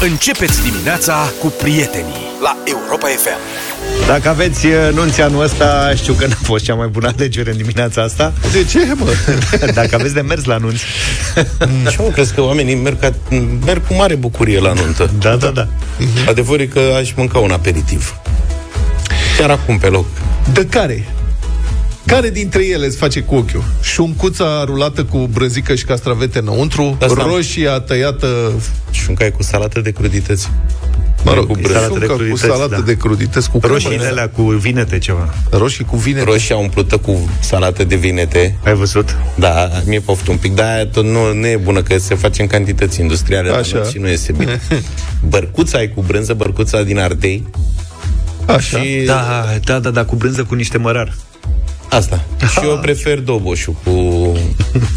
Începeți dimineața cu prietenii la Europa FM. Dacă aveți uh, nunți anul ăsta, știu că n-a fost cea mai bună alegere în dimineața asta. De ce, mă? Dacă aveți de mers la nunți. Și eu crezi că oamenii merg, ca, merg cu mare bucurie la nuntă. Da, da, da. Adevărul e că aș mânca un aperitiv. Chiar acum pe loc. De care? Care dintre ele îți face cu ochiul? Șuncuța rulată cu brânzică și castravete înăuntru, Asta- roșia tăiată, Șuncai cu salată de crudități. mă rog, cu cu, brânză. șuncă de cu crudități, salată da. de crudități, cu Roșiile cremă, alea cu vinete ceva. roșii cu vine. Roșia umplută cu salată de vinete. Ai văzut? Da, mi-e poftă un pic, dar aia tot nu, nu e bună, că se face în cantități industriale la Așa. noi și nu iese bine. Bărcuța ai cu brânză, bărcuța din Ardei. Așa. Și Da, da, da, da, cu brânză cu niște mărar. Asta. Și eu prefer doboșul cu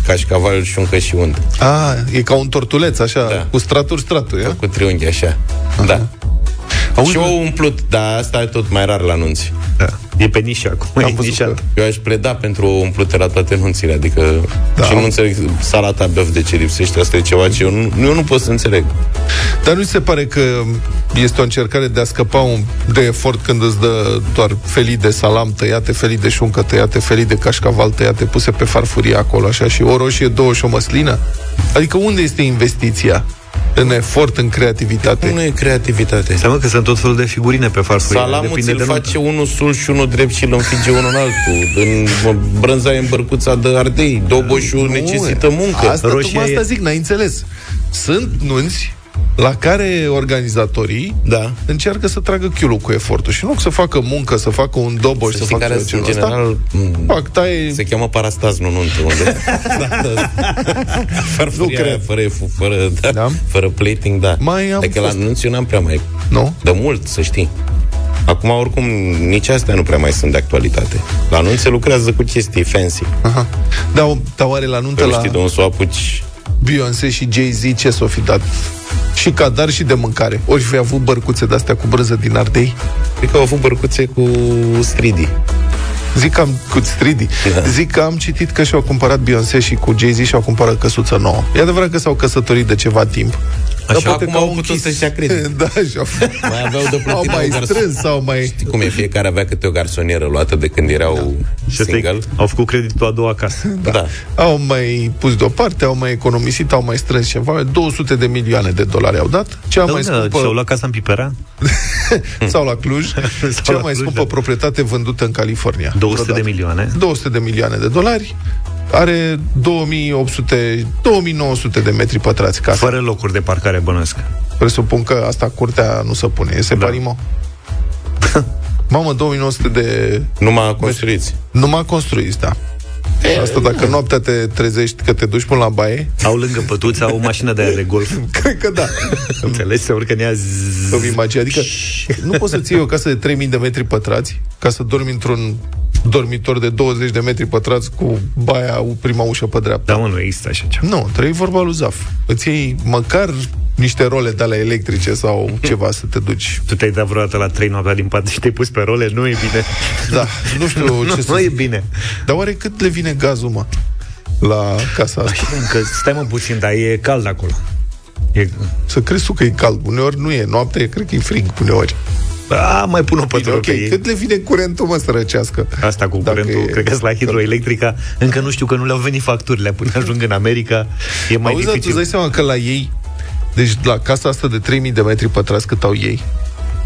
cașcaval, șuncă și unt. A, e ca un tortuleț, așa, Da. cu straturi, straturi, ia? Cu triunghi, așa. Da. Auzi, și eu umplut, dar asta e tot mai rar la nunți. Da. E pe nișă acum, Am e văzut nișat. că- Eu aș preda pentru o umplute la toate nunțile, adică Da. da. și nu înțeleg salata băf de ce lipsește, asta e ceva ce eu nu, eu nu pot să înțeleg. Dar nu ți se pare că este o încercare de a scăpa un, de efort când îți dă doar felii de salam tăiate, felii de șuncă tăiate, felii de cașcaval tăiate, puse pe farfurie acolo, așa, și o roșie, două și o măslină? Adică unde este investiția? În efort, în creativitate? Nu e creativitate. Seamă că sunt tot felul de figurine pe farfurie. Salamul depinde ți-l de face nuntă. unul sul și unul drept și îl înfige unul în altul. În brânza e în bărcuța de ardei. Doboșul Nu, necesită muncă. Asta, Roșia tocmai asta e- zic, n-ai înțeles. Sunt nunți la care organizatorii Da. încearcă să tragă chiulul cu efortul și nu să facă muncă, să facă un doboș, Să să, știi facă care ceva sunt ăsta. general... m, Fac, taie Se cheamă parastaz, nu nuntă. Unde? da, da. Farfuria Nu cred. aia, Fără, fără, da, Da? fără plating, da. Mai am Adică fost. la nunți eu n-am prea mai... Nu? De mult, să știi. Acum, oricum, nici astea nu prea mai sunt de actualitate. La nunți se lucrează cu chestii fancy. Aha. Dar, dar oare la nuntă Că nu la știi de unde să o apuci. Beyoncé și Jay-Z ce s-o fi dat? Și cadar și de mâncare. Ori fi avut bărcuțe de-astea cu brânză din ardei? Cred că au avut bărcuțe cu stridi. Zic că am, cu stridi. Da. Zic că am citit că și-au cumpărat Beyoncé și cu Jay-Z și-au cumpărat căsuță nouă. E adevărat că s-au căsătorit de ceva timp. Așa, poate acum că au au putut închis. să-și ia credit. da, și-au Mai aveau de au plătit mai o garson- strâns sau mai... Știi cum e? Fiecare avea câte o garsonieră luată de când erau Și ăsta e- single. au făcut creditul a doua casă. Da. da. Au mai pus deoparte, au mai economisit, au mai strâns ceva. 200 de milioane de dolari au dat. Cea mai Da, scumpă... și-au luat casa în Pipera? sau la Cluj, cea la mai Cluj, scumpă da. proprietate vândută în California. 200 de Vreodată. milioane. 200 de milioane de dolari, are 2800, 2900 de metri pătrați casa. Fără locuri de parcare bănuiesc. Presupun că asta curtea nu se pune, e separimă. Mamă, 2900 de... Numai construiți. Numai construiți, da. Asta dacă noaptea te trezești că te duci până la baie, Au lângă pătuță, au o mașină de aia de golf. cred că da. Înțelegi? Se urcă în ea zzz. Îmi imagine. Adică nu poți să-ți iei o casă de 3000 de metri pătrați ca să dormi într-un dormitor de 20 de metri pătrați cu baia, prima ușă pe dreapta. Da, mă, nu există așa ceva. Nu, trebuie vorba lui Zaf. Îți iei măcar niște role de ale electrice sau ceva să te duci. Tu te-ai dat vreodată la trei noaptea din pat și te-ai pus pe role? Nu e bine. Da, nu știu ce nu, să nu e zic. bine. Dar oare cât le vine gazul, mă? La casa asta. Încă, stai mă puțin, dar e cald acolo. E... Să crezi tu că e cald. Uneori nu e. Noaptea e, cred că e frig uneori. A, mai pun o Bine, pătură ok, pe ei. cât le vine curentul, mă, să răcească? Asta cu Dacă curentul, e- cred că la hidroelectrica. Încă nu știu că nu le-au venit facturile până ajung în America. E mai Auzi, dar tu îți dificil. dai seama că la ei, deci la casa asta de 3000 de metri pătrați cât au ei,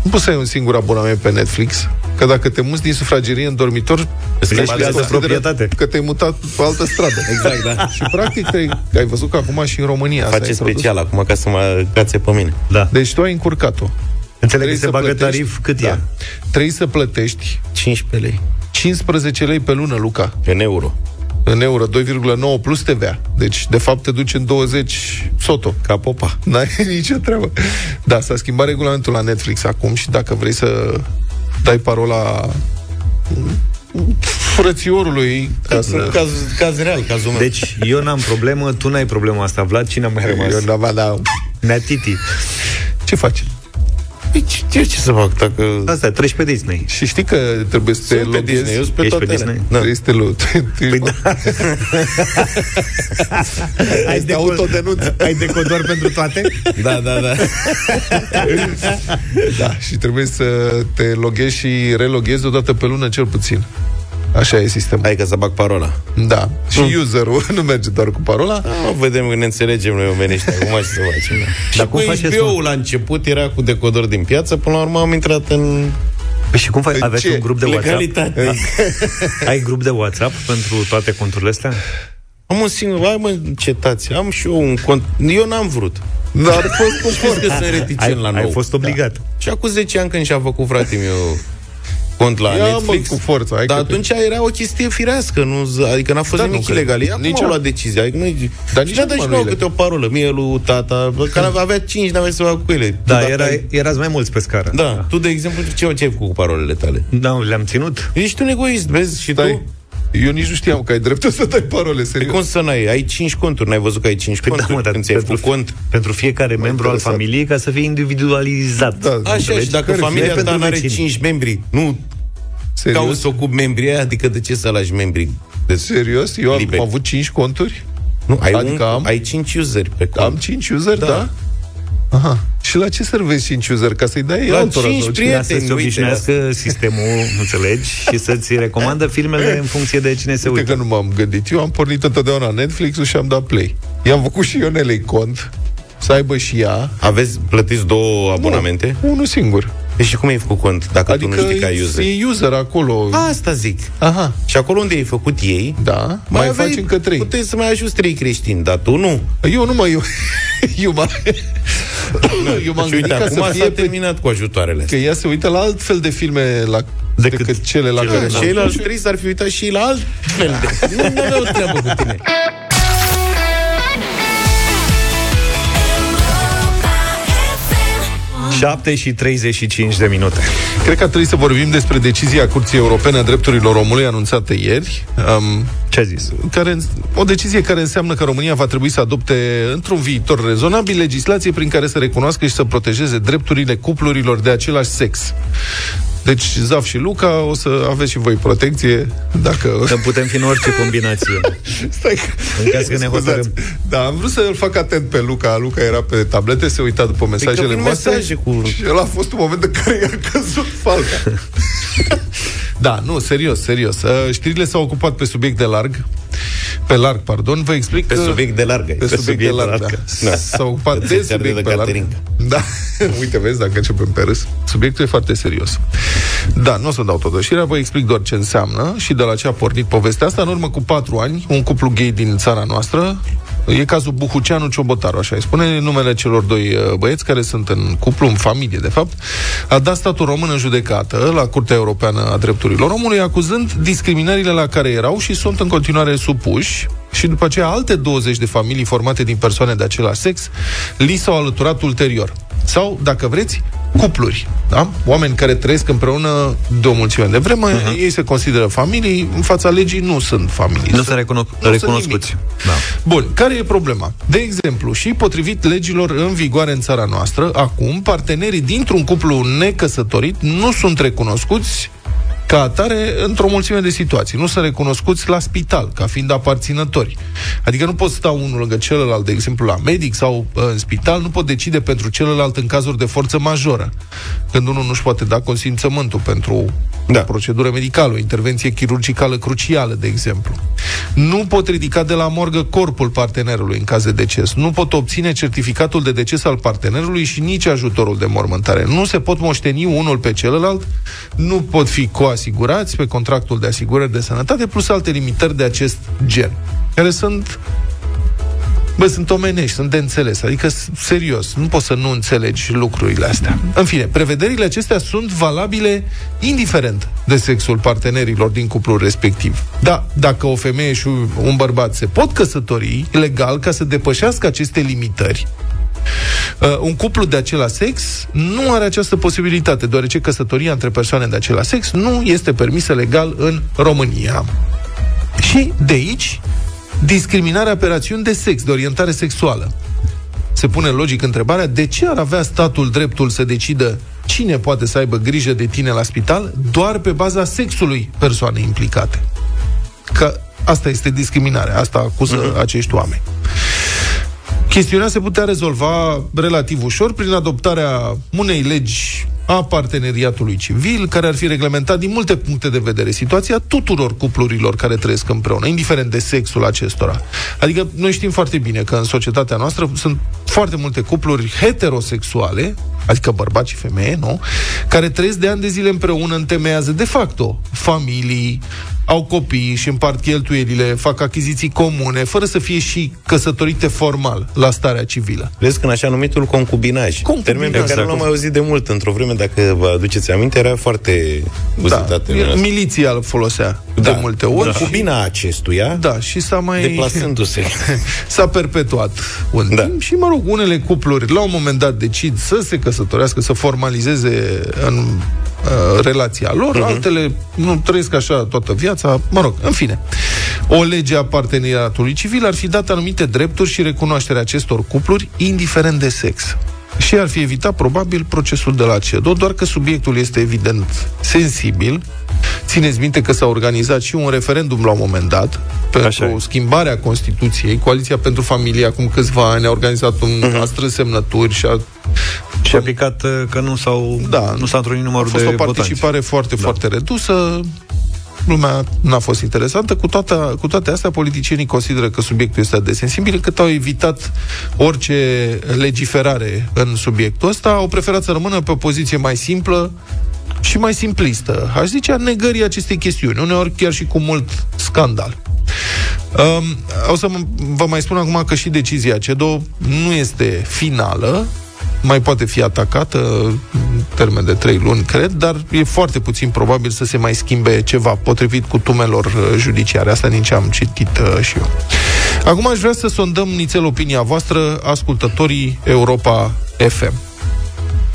nu poți să ai un singur abonament pe Netflix, că dacă te muți din sufragerie în dormitor, Îți se plătește consideră proprietate. Că te-ai mutat pe altă stradă. Exact, da. Și practic te, ai văzut că acum și în România s-a Face introdus. special acum ca să mă cațe pe mine. Da. Deci tu ai încurcat-o. Înțeleg că Trebuie se să bagă plătești- tarif cât da. e. Trebuie să plătești 15 lei. 15 lei pe lună, Luca, În euro. în euro, 2,9 plus TVA. Deci, de fapt, te duci în 20 soto. Ca popa. N-ai nicio treabă. Da, s-a schimbat regulamentul la Netflix acum și dacă vrei să dai parola frățiorului ca să... Caz, caz real, cazul meu. Deci, eu n-am problemă, tu n-ai problema asta, Vlad, cine a mai rămas? Eu n-am, da, Nea Titi. Ce faci? Păi ce, ce, ce să fac dacă... Asta, treci pe Disney. Și știi că trebuie să te Sunt pe loghezi? Disney, eu sunt pe Ești pe toate Disney? Da. Trebuie să te lo- te- Păi da. ai, Este autodenunț. ai decodor pentru toate? da, da, da. Da, și trebuie să te loghezi și reloghezi odată pe lună cel puțin. Așa e sistemul. Hai că să bag parola. Da. Și userul nu merge doar cu parola. Ah, vedem că ne înțelegem noi omenești acum ce să facem. Da. Și Dar cu cum faceți, HBO-ul la început era cu decodor din piață, până la urmă am intrat în Păi și cum faci? În Aveți ce? un grup de WhatsApp? legalitate. Ai grup de WhatsApp pentru toate conturile astea? Am un singur, hai mă, încetați, am și eu un cont. Eu n-am vrut. Dar a fost cu Știți că sunt reticent Ai, la nou. ai fost obligat. Și acum 10 ani când și-a făcut frate meu cont la Ia, mă, Netflix. cu forța, hai dar că atunci era o chestie firească, nu, z- adică n-a fost Da, nimic nu cred. ilegal. Ei acum Nici au eu. luat decizia. Adică noi, Dar și nici ne-a dat acum și nu nouă e câte o parolă, mie, lui tata, care avea 5, n-avea să facă cu ele. Da, Tu dacă era, ai- erați mai mulți pe scară. Da, tu, de exemplu, ce, ce ai făcut cu parolele tale? Da, le-am ținut. Ești un egoist, vezi, și Stai. tu? Eu nici nu știam că ai dreptul să dai parole, Pe serios. cum să n-ai? Ai 5 conturi, n-ai văzut că ai 5 Păi conturi? da, mă, dar când ți-ai pentru, făcut cont? pentru fiecare membru al interesat. familiei ca să fie individualizat. Da, Așa, și Înțelegi? dacă Care familia fie ta pentru are vecini. 5 membri, nu Serios? cauți să ocupi membrii aia, adică de ce să lași membrii? De... Serios? Eu am, Liber. am avut 5 conturi? Nu, ai, Adică un, am- ai 5 useri pe cont. Am 5 user, da? Da. da? Aha. Și la ce servezi 5 user? Ca să-i dai La altora? cinci sau ce? prieteni. Ca să se uite, obișnuiască sistemul, înțelegi? Și să-ți recomandă filmele în funcție de cine se Uite uită. că nu m-am gândit. Eu am pornit întotdeauna Netflix-ul și am dat play. I-am făcut și Ionelei cont să aibă și ea Aveți plătiți două abonamente? Nu, unul singur. Păi și cum ai făcut cont dacă Adică tu nu știi că ai user? e user acolo. Asta zic. Aha. Și acolo unde ai făcut ei, Da, mai, aveai- faci încă trei. Puteai să mai ajuți trei creștini, dar tu nu. Eu nu mai... Eu, eu, m-am, eu m-am Și gândit uite, ca acum să s-a fie pe, terminat cu ajutoarele că astea. ea se uită la alt fel de filme la, decât, Decât decât cele la cele care la- n-am. Ceilalți trei s-ar fi uitat și ei la alt fel de... Nu aveau treabă cu tine. 7 și 35 de minute. Cred că ar trebui să vorbim despre decizia Curții Europene a Drepturilor Omului anunțată ieri, um, Ce a zis? care, o decizie care înseamnă că România va trebui să adopte într-un viitor rezonabil legislație prin care să recunoască și să protejeze drepturile cuplurilor de același sex. Deci, Zaf și Luca, o să aveți și voi protecție dacă... Că putem fi în orice combinație. Stai că... În caz că ne Scuzați. hotărâm. Da, am vrut să-l fac atent pe Luca. Luca era pe tablete, se uita după mesajele prin voastre. mesaje cu- Și ăla a fost un moment în care i-a căzut falca. da, nu, serios, serios. Uh, Știrile s-au ocupat pe subiect de larg. Pe larg, pardon. Vă explic Pe că... subiect de larg. ai, Pe, subiect, de larg, da. Da. S-au ocupat Că de ți-ar subiect de pe larg. Catering. Da, uite, vezi, dacă începem pe râs. Subiectul e foarte serios. Da, nu o să dau tot știrea, vă explic doar ce înseamnă și de la ce a pornit povestea asta. În urmă cu patru ani, un cuplu gay din țara noastră, e cazul Buhuceanu Ciobotaru, așa îi spune, numele celor doi uh, băieți care sunt în cuplu, în familie, de fapt, a dat statul român în judecată la Curtea Europeană a Drepturilor Omului, acuzând discriminările la care erau și sunt în continuare supuși și după aceea alte 20 de familii formate din persoane de același sex li s-au alăturat ulterior. Sau, dacă vreți, cupluri. Da? Oameni care trăiesc împreună de o mulțime de vreme, uh-huh. ei se consideră familii, în fața legii nu sunt familii. Nu sunt recuno- sunt recunoscuți. Da. Bun, care e problema? De exemplu, și potrivit legilor în vigoare în țara noastră, acum, partenerii dintr-un cuplu necăsătorit nu sunt recunoscuți ca atare într-o mulțime de situații. Nu sunt recunoscuți la spital, ca fiind aparținători. Adică nu pot sta unul lângă celălalt, de exemplu, la medic sau uh, în spital, nu pot decide pentru celălalt în cazuri de forță majoră. Când unul nu-și poate da consimțământul pentru da. o procedură medicală, o intervenție chirurgicală crucială, de exemplu. Nu pot ridica de la morgă corpul partenerului în caz de deces. Nu pot obține certificatul de deces al partenerului și nici ajutorul de mormântare. Nu se pot moșteni unul pe celălalt, nu pot fi coasigurați pe contractul de asigurări de sănătate, plus alte limitări de acest gen, care sunt Bă, sunt omenești, sunt de înțeles. Adică, s- serios, nu poți să nu înțelegi lucrurile astea. În fine, prevederile acestea sunt valabile indiferent de sexul partenerilor din cuplul respectiv. Da, dacă o femeie și un bărbat se pot căsători legal ca să depășească aceste limitări, Uh, un cuplu de același sex nu are această posibilitate, deoarece căsătoria între persoane de același sex nu este permisă legal în România. Și de aici discriminarea pe rațiuni de sex, de orientare sexuală. Se pune logic întrebarea de ce ar avea statul dreptul să decidă cine poate să aibă grijă de tine la spital doar pe baza sexului persoanei implicate. Că asta este discriminarea, asta acuză uh-huh. acești oameni. Chestiunea se putea rezolva relativ ușor prin adoptarea unei legi a parteneriatului civil, care ar fi reglementat din multe puncte de vedere situația tuturor cuplurilor care trăiesc împreună, indiferent de sexul acestora. Adică noi știm foarte bine că în societatea noastră sunt foarte multe cupluri heterosexuale, adică bărbați și femeie, nu? Care trăiesc de ani de zile împreună, întemeiază de facto familii, au copii și împart cheltuielile, fac achiziții comune, fără să fie și căsătorite formal la starea civilă. Vezi că în așa numitul concubinaj, concubinaj termen pe care l-am mai auzit de mult într-o vreme, dacă vă aduceți aminte, era foarte da, miliția îl folosea da, de multe ori. Da. Concubina acestuia, da, și s-a mai... deplasându-se. s-a perpetuat un da. timp și, mă rog, unele cupluri la un moment dat decid să se căsătorească, să formalizeze în uh, relația lor, uh-huh. altele nu trăiesc așa toată viața, mă rog, în fine. O lege a parteneriatului civil ar fi dat anumite drepturi și recunoașterea acestor cupluri, indiferent de sex și ar fi evitat probabil procesul de la CEDO, doar că subiectul este evident sensibil. Țineți minte că s-a organizat și un referendum la un moment dat pentru schimbarea Constituției. Coaliția pentru Familie acum câțiva ani a organizat un uh-huh. a strâns semnături și a și a picat uh, că nu s-au da, nu s-a întrunit numărul de A fost o participare votanți. foarte, da. foarte redusă lumea n-a fost interesantă. Cu toate, cu toate astea, politicienii consideră că subiectul este de sensibil, cât au evitat orice legiferare în subiectul ăsta, au preferat să rămână pe o poziție mai simplă și mai simplistă. Aș zice a negării acestei chestiuni, uneori chiar și cu mult scandal. Um, o să vă mai spun acum că și decizia CEDO nu este finală, mai poate fi atacată în termen de trei luni, cred, dar e foarte puțin probabil să se mai schimbe ceva potrivit cu tumelor uh, judiciare. Asta din ce am citit uh, și eu. Acum aș vrea să sondăm nițel opinia voastră, ascultătorii Europa FM.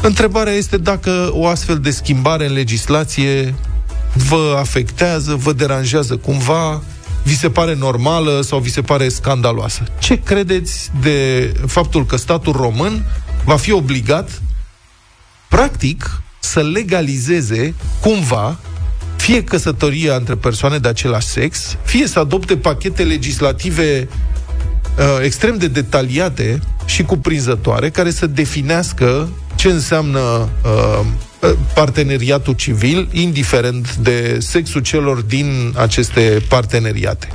Întrebarea este dacă o astfel de schimbare în legislație vă afectează, vă deranjează cumva, vi se pare normală sau vi se pare scandaloasă. Ce credeți de faptul că statul român va fi obligat, practic, să legalizeze cumva fie căsătoria între persoane de același sex, fie să adopte pachete legislative uh, extrem de detaliate și cuprinzătoare care să definească ce înseamnă uh, parteneriatul civil, indiferent de sexul celor din aceste parteneriate.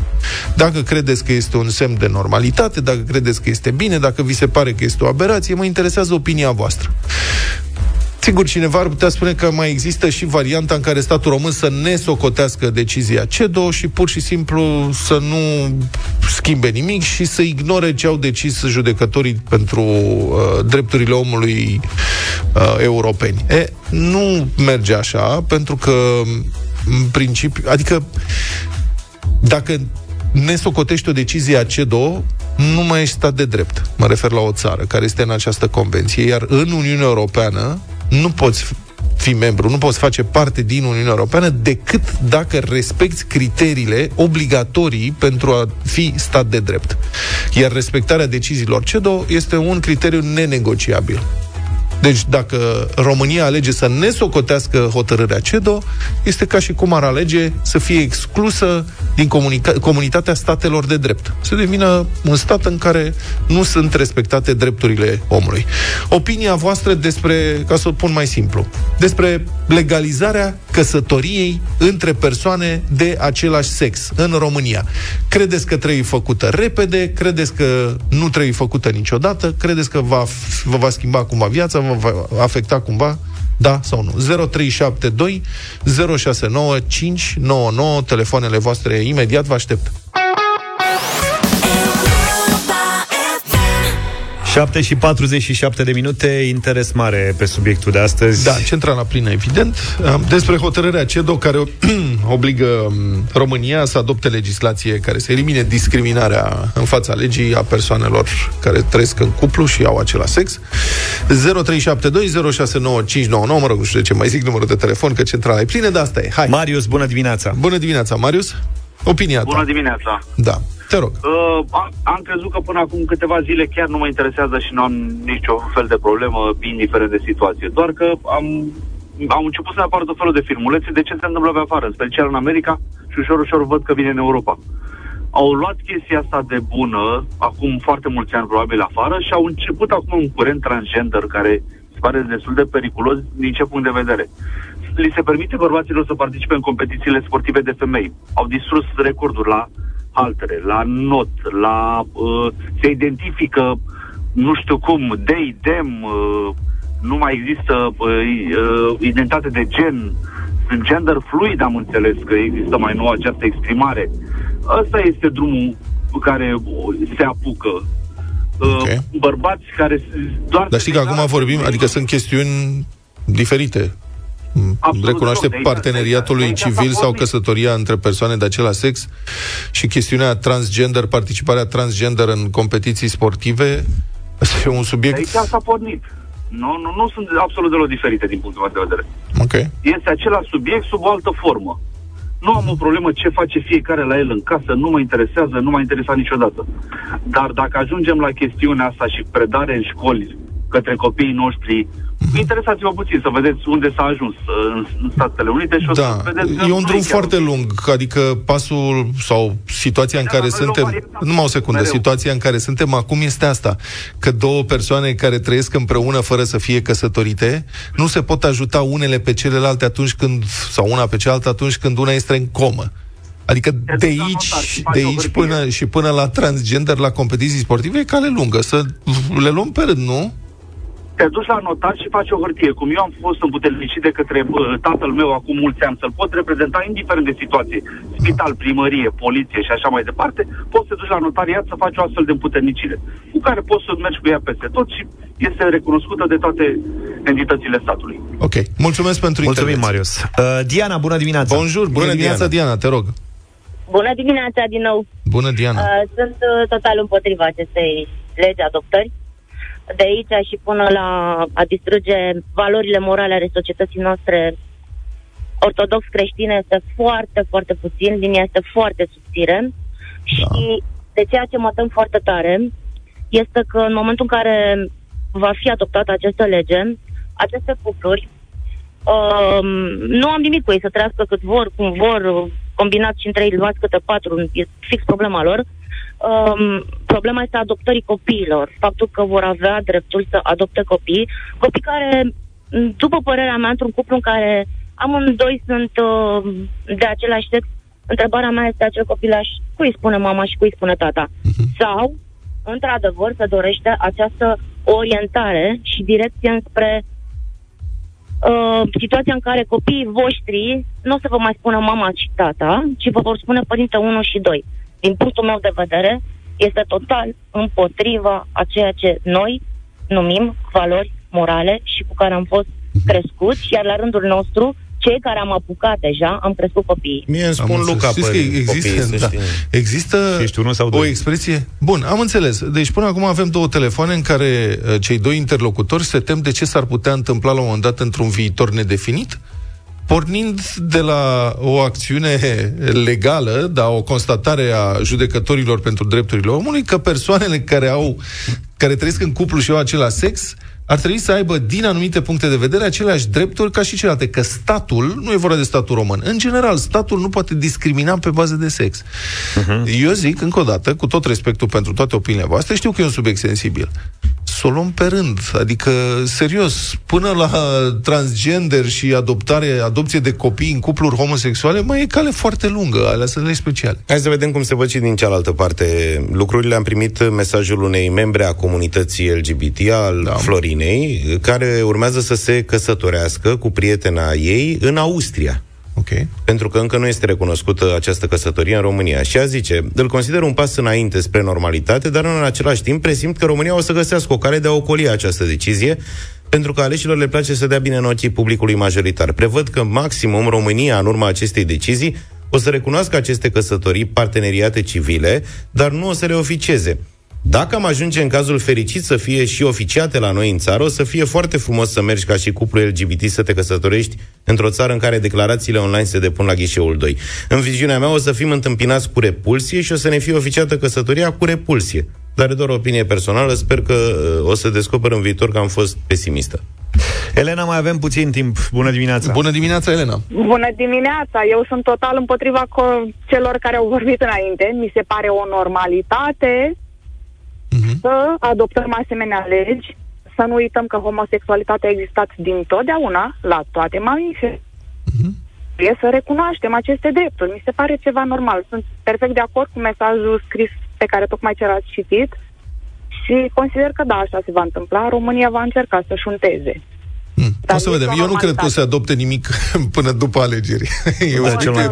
Dacă credeți că este un semn de normalitate, dacă credeți că este bine, dacă vi se pare că este o aberație, mă interesează opinia voastră. Sigur, cineva ar putea spune că mai există și varianta în care statul român să ne socotească decizia CEDO și pur și simplu să nu schimbe nimic și să ignore ce au decis judecătorii pentru uh, drepturile omului uh, europeni. E, nu merge așa, pentru că în principiu, adică dacă ne socotești o decizie a CEDO, nu mai ești stat de drept. Mă refer la o țară care este în această convenție, iar în Uniunea Europeană nu poți fi membru, nu poți face parte din Uniunea Europeană decât dacă respecti criteriile obligatorii pentru a fi stat de drept. Iar respectarea deciziilor CEDO este un criteriu nenegociabil. Deci dacă România alege să ne socotească hotărârea CEDO, este ca și cum ar alege să fie exclusă din comunica- comunitatea statelor de drept. Să devină un stat în care nu sunt respectate drepturile omului. Opinia voastră despre, ca să o pun mai simplu, despre legalizarea căsătoriei între persoane de același sex în România. Credeți că trebuie făcută repede? Credeți că nu trebuie făcută niciodată? Credeți că va, vă va schimba cumva viața? Vă va afecta cumva? Da sau nu? 0372 069 599 telefoanele voastre imediat vă aștept. 7 și 47 de minute, interes mare pe subiectul de astăzi. Da, centrala plină, evident. Despre hotărârea CEDO care obligă um, România să adopte legislație care să elimine discriminarea în fața legii a persoanelor care trăiesc în cuplu și au același sex. 0372069599, mă rog, nu știu de ce mai zic numărul de telefon, că centrala e plină, dar asta e. Hai. Marius, bună dimineața! Bună dimineața, Marius! Opinia Bună ta. dimineața! Da. Te rog. Uh, am, am crezut că până acum câteva zile chiar nu mă interesează și nu am nicio fel de problemă, indiferent de situație. Doar că am, am început să ne apară tot felul de filmulețe de ce se întâmplă pe afară, în special în America și ușor, ușor văd că vine în Europa. Au luat chestia asta de bună, acum foarte mulți ani probabil afară, și au început acum un curent transgender care se pare destul de periculos din ce punct de vedere li se permite bărbaților să participe în competițiile sportive de femei. Au distrus recorduri la altere, la not, la... Uh, se identifică, nu știu cum, they, them, uh, nu mai există uh, uh, identitate de gen, sunt gender fluid, am înțeles că există mai nou această exprimare. Ăsta este drumul pe care se apucă. Uh, Ok. Bărbați care doar... Dar știi că acum vorbim, adică sunt chestiuni diferite. Absolut Recunoaște deloc, de aici- parteneriatul de aici s-a civil sau pornit. căsătoria între persoane de același sex și chestiunea transgender, participarea transgender în competiții sportive. Asta e un De subiect... aici s-a pornit. Nu, nu, nu sunt absolut deloc diferite din punctul meu de vedere. Ok. Este același subiect sub o altă formă. Nu am o problemă ce face fiecare la el în casă, nu mă interesează, nu m-a interesat niciodată. Dar dacă ajungem la chestiunea asta și predare în școli către copiii noștri, interesați-vă puțin să vedeți unde s-a ajuns uh, în Statele Unite și o Da, să vedeți că e un nu drum chiar foarte ok. lung, adică pasul sau situația în Da, care dar noi luăm suntem, varianta numai o secundă, mereu. situația în care suntem acum este asta, că două persoane care trăiesc împreună fără să fie căsătorite, nu se pot ajuta unele pe celelalte atunci când, sau una pe cealaltă atunci când una este în comă. Adică Te de duci la aici, notar și faci de o aici hârtie. până, și până la transgender, la competiții sportive, e cale lungă. Să le luăm pe rând, nu? Te duci la notar și faci o hârtie. Cum eu am fost împuternicit de către uh, tatăl meu acum mulți ani, să-l pot reprezenta indiferent de situație, spital, primărie, poliție și așa mai departe, poți să te duci la notariat să faci o astfel de împuternicire, cu care poți să mergi cu ea peste tot și este recunoscută de toate entitățile statului. Ok. Mulțumesc pentru Mulțumim, intervenție. Marius. Uh, Diana, bună dimineața! Bonjour, bună, Bună, dimineața, Diana. Diana, te rog. Bună dimineața din nou. Bună, Diana. Uh, sunt uh, total împotriva acestei legi adoptări. De aici și până la a distruge valorile morale ale societății noastre ortodox creștine este foarte, foarte puțin, linia este foarte subțire și de ceea ce mă tem foarte tare este că în momentul în care va fi adoptată această lege, aceste cupluri Um, nu am nimic cu ei să trăiască cât vor, cum vor, combinat și între ei luați câte patru, e fix problema lor. Um, problema este adoptării copiilor, faptul că vor avea dreptul să adopte copii, copii care, m, după părerea mea, într-un cuplu în care amândoi sunt uh, de același sex, întrebarea mea este acel copilaș, cui îi spune mama și cui îi spune tata? Sau, într-adevăr, se dorește această orientare și direcție înspre uh, situația în care copiii voștri nu o să vă mai spună mama și tata, ci vă vor spune părinte 1 și 2. Din punctul meu de vedere, este total împotriva a ceea ce noi numim valori morale și cu care am fost crescuți, iar la rândul nostru, cei care am apucat deja, am crescut copiii. Mie îmi Am spun înțeles. Luca Știți că părinți, există, copiii, să da, știi. există Ești unul sau o doi? expresie? Bun, am înțeles. Deci până acum avem două telefoane în care uh, cei doi interlocutori se tem de ce s-ar putea întâmpla la un moment dat într-un viitor nedefinit, pornind de la o acțiune legală, da, o constatare a judecătorilor pentru drepturile omului, că persoanele care au care trăiesc în cuplu și au același sex ar trebui să aibă, din anumite puncte de vedere, aceleași drepturi ca și celelalte. Că statul, nu e vorba de statul român, în general, statul nu poate discrimina pe bază de sex. Uh-huh. Eu zic, încă o dată, cu tot respectul pentru toate opiniile voastre, știu că e un subiect sensibil. Să o luăm pe rând. Adică, serios, până la transgender și adoptare, adopție de copii în cupluri homosexuale, mai e cale foarte lungă, alea sunt legi speciale. Hai să vedem cum se văd și din cealaltă parte lucrurile. Am primit mesajul unei membre a comunității LGBT, al da. Florinei, care urmează să se căsătorească cu prietena ei în Austria. Ok. pentru că încă nu este recunoscută această căsătorie în România. Și ea zice, îl consider un pas înainte spre normalitate, dar în același timp presimt că România o să găsească o cale de a ocoli această decizie, pentru că aleșilor le place să dea bine în ochii publicului majoritar. Prevăd că maximum România, în urma acestei decizii, o să recunoască aceste căsătorii, parteneriate civile, dar nu o să le oficieze. Dacă am ajunge în cazul fericit să fie și oficiate la noi în țară, o să fie foarte frumos să mergi ca și cuplu LGBT să te căsătorești într-o țară în care declarațiile online se depun la ghișeul 2. În viziunea mea o să fim întâmpinați cu repulsie și o să ne fie oficiată căsătoria cu repulsie. Dar e doar o opinie personală, sper că uh, o să descoper în viitor că am fost pesimistă. Elena, mai avem puțin timp. Bună dimineața! Bună dimineața, Elena! Bună dimineața! Eu sunt total împotriva co- celor care au vorbit înainte. Mi se pare o normalitate uh-huh. să adoptăm asemenea legi, să nu uităm că homosexualitatea a existat din totdeauna, la toate mamife. Uh-huh. Trebuie să recunoaștem aceste drepturi. Mi se pare ceva normal. Sunt perfect de acord cu mesajul scris pe care tocmai ce ați citit și consider că da, așa se va întâmpla. România va încerca să șunteze. Hmm. o să vedem. Eu nu cred că o să adopte nimic până după alegeri. Eu da, cel mai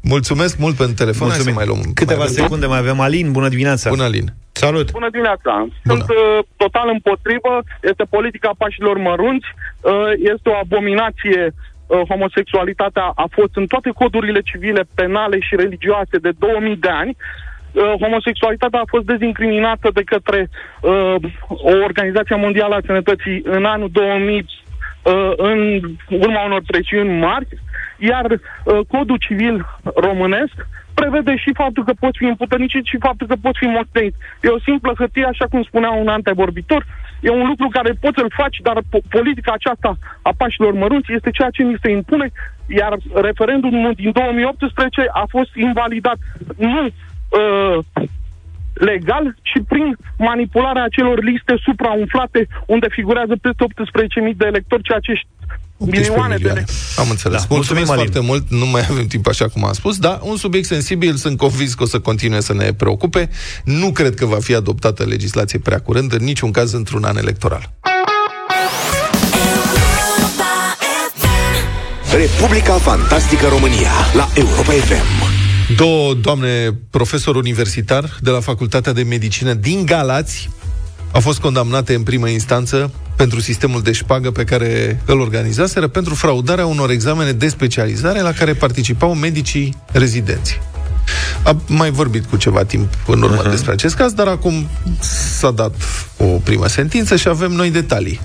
Mulțumesc mult pentru telefon. Mulțumim. Hai să mai luăm. Câteva mai secunde mai avem. Alin, bună dimineața. Bună, Alin. Salut. Bună dimineața. Sunt uh, total împotrivă. Este politica pașilor mărunți. Uh, este o abominație uh, homosexualitatea a fost în toate codurile civile, penale și religioase de 2000 de ani. Uh, homosexualitatea a fost dezincriminată de către uh, o Organizație Mondială a Sănătății în anul 2000 uh, în urma unor presiuni mari, iar uh, codul civil românesc prevede și faptul că poți fi împuternicit și faptul că poți fi moștenit. E o simplă hârtie, așa cum spunea un antevorbitor, e un lucru care poți să-l faci, dar po- politica aceasta a pașilor mărunți este ceea ce ni se impune, iar referendumul din 2018 a fost invalidat nu uh, legal și prin manipularea acelor liste supraumflate unde figurează peste 18.000 de electori, ceea ce milioane, milioane de Am înțeles. Da, mulțumim, mulțumim foarte mult. Nu mai avem timp, așa cum am spus, dar un subiect sensibil, sunt convins că o să continue să ne preocupe. Nu cred că va fi adoptată legislație prea curând, în niciun caz într-un an electoral. Republica Fantastică România la Europa FM. Două doamne profesor universitar de la Facultatea de Medicină din Galați au fost condamnate în primă instanță pentru sistemul de șpagă pe care îl organizaseră pentru fraudarea unor examene de specializare la care participau medicii rezidenți. Am mai vorbit cu ceva timp în urmă uh-huh. despre acest caz, dar acum s-a dat o primă sentință și avem noi detalii.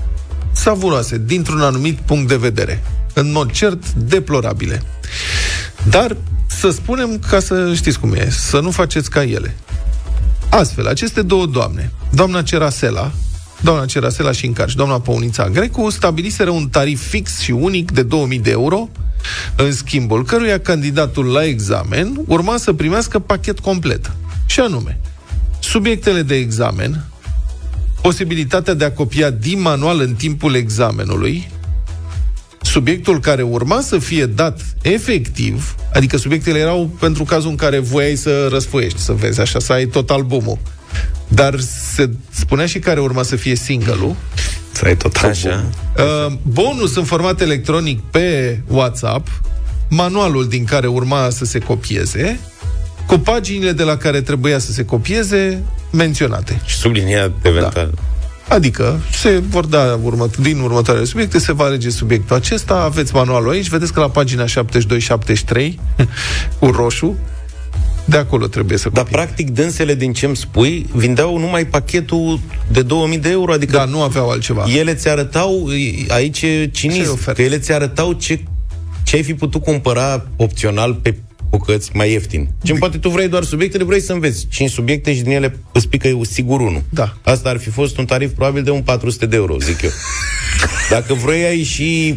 Savuroase, dintr-un anumit punct de vedere. În mod cert, deplorabile. Dar să spunem, ca să știți cum e, să nu faceți ca ele. Astfel, aceste două doamne, doamna Cerasela, doamna Cerasela și Încarci, doamna Păunița Grecu, stabiliseră un tarif fix și unic de 2000 de euro, în schimbul căruia candidatul la examen urma să primească pachet complet. Și anume, subiectele de examen, posibilitatea de a copia din manual în timpul examenului, subiectul care urma să fie dat efectiv, adică subiectele erau pentru cazul în care voiai să răsfoiești, să vezi așa, să ai tot albumul. Dar se spunea și care urma să fie single-ul. Să ai tot așa. Uh, bonus în format electronic pe WhatsApp, manualul din care urma să se copieze, cu paginile de la care trebuia să se copieze menționate. Și subliniat eventual. Da. Adică se vor da urmă, din următoarele subiecte, se va alege subiectul acesta, aveți manualul aici, vedeți că la pagina 72-73, cu roșu, de acolo trebuie să Dar, practic, dânsele, din ce îmi spui, vindeau numai pachetul de 2000 de euro, adică... Da, nu aveau altceva. Ele ți arătau, aici cinism, că ele ți arătau ce, ce ai fi putut cumpăra opțional pe bucăți mai ieftin. Ce poate tu vrei doar subiectele, vrei să înveți 5 subiecte și din ele îți pică sigur unul. Da. Asta ar fi fost un tarif probabil de un 400 de euro, zic eu. Dacă vrei și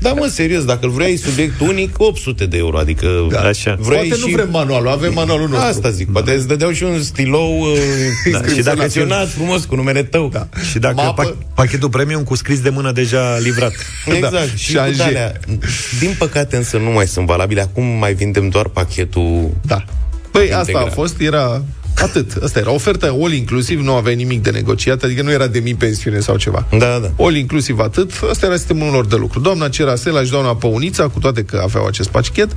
da, mă, serios, dacă îl vrei subiect unic, 800 de euro, adică... Da, așa. Vrei poate și... nu vrem manualul, avem manualul nostru. Asta zic, poate îți dădeau și un stilou uh, da, și dacă frumos cu numele tău. Da. Și dacă Mapă... pachetul premium cu scris de mână deja livrat. Exact. Da. Și, și alea, din păcate însă nu mai sunt valabile. Acum mai vindem doar pachetul Da. Păi asta a fost, era Atât. Asta era oferta all inclusiv, nu avea nimic de negociat, adică nu era de mii pensiune sau ceva. Da, da. All inclusiv atât. Asta era sistemul lor de lucru. Doamna Cerasela și doamna Păunița, cu toate că aveau acest pachet,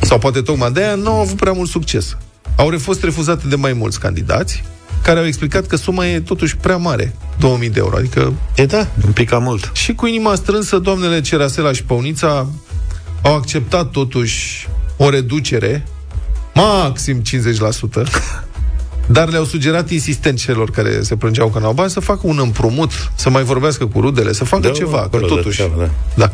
sau poate tocmai de aia, nu au avut prea mult succes. Au fost refuzate de mai mulți candidați, care au explicat că suma e totuși prea mare, 2000 de euro, adică... E da, un pic cam mult. Și cu inima strânsă, doamnele Cerasela și Păunița au acceptat totuși o reducere maxim 50% dar le-au sugerat insistent celor care se plângeau că n-au bani să facă un împrumut, să mai vorbească cu rudele, să facă Da, ceva, că acolo, totuși... da, da. Da.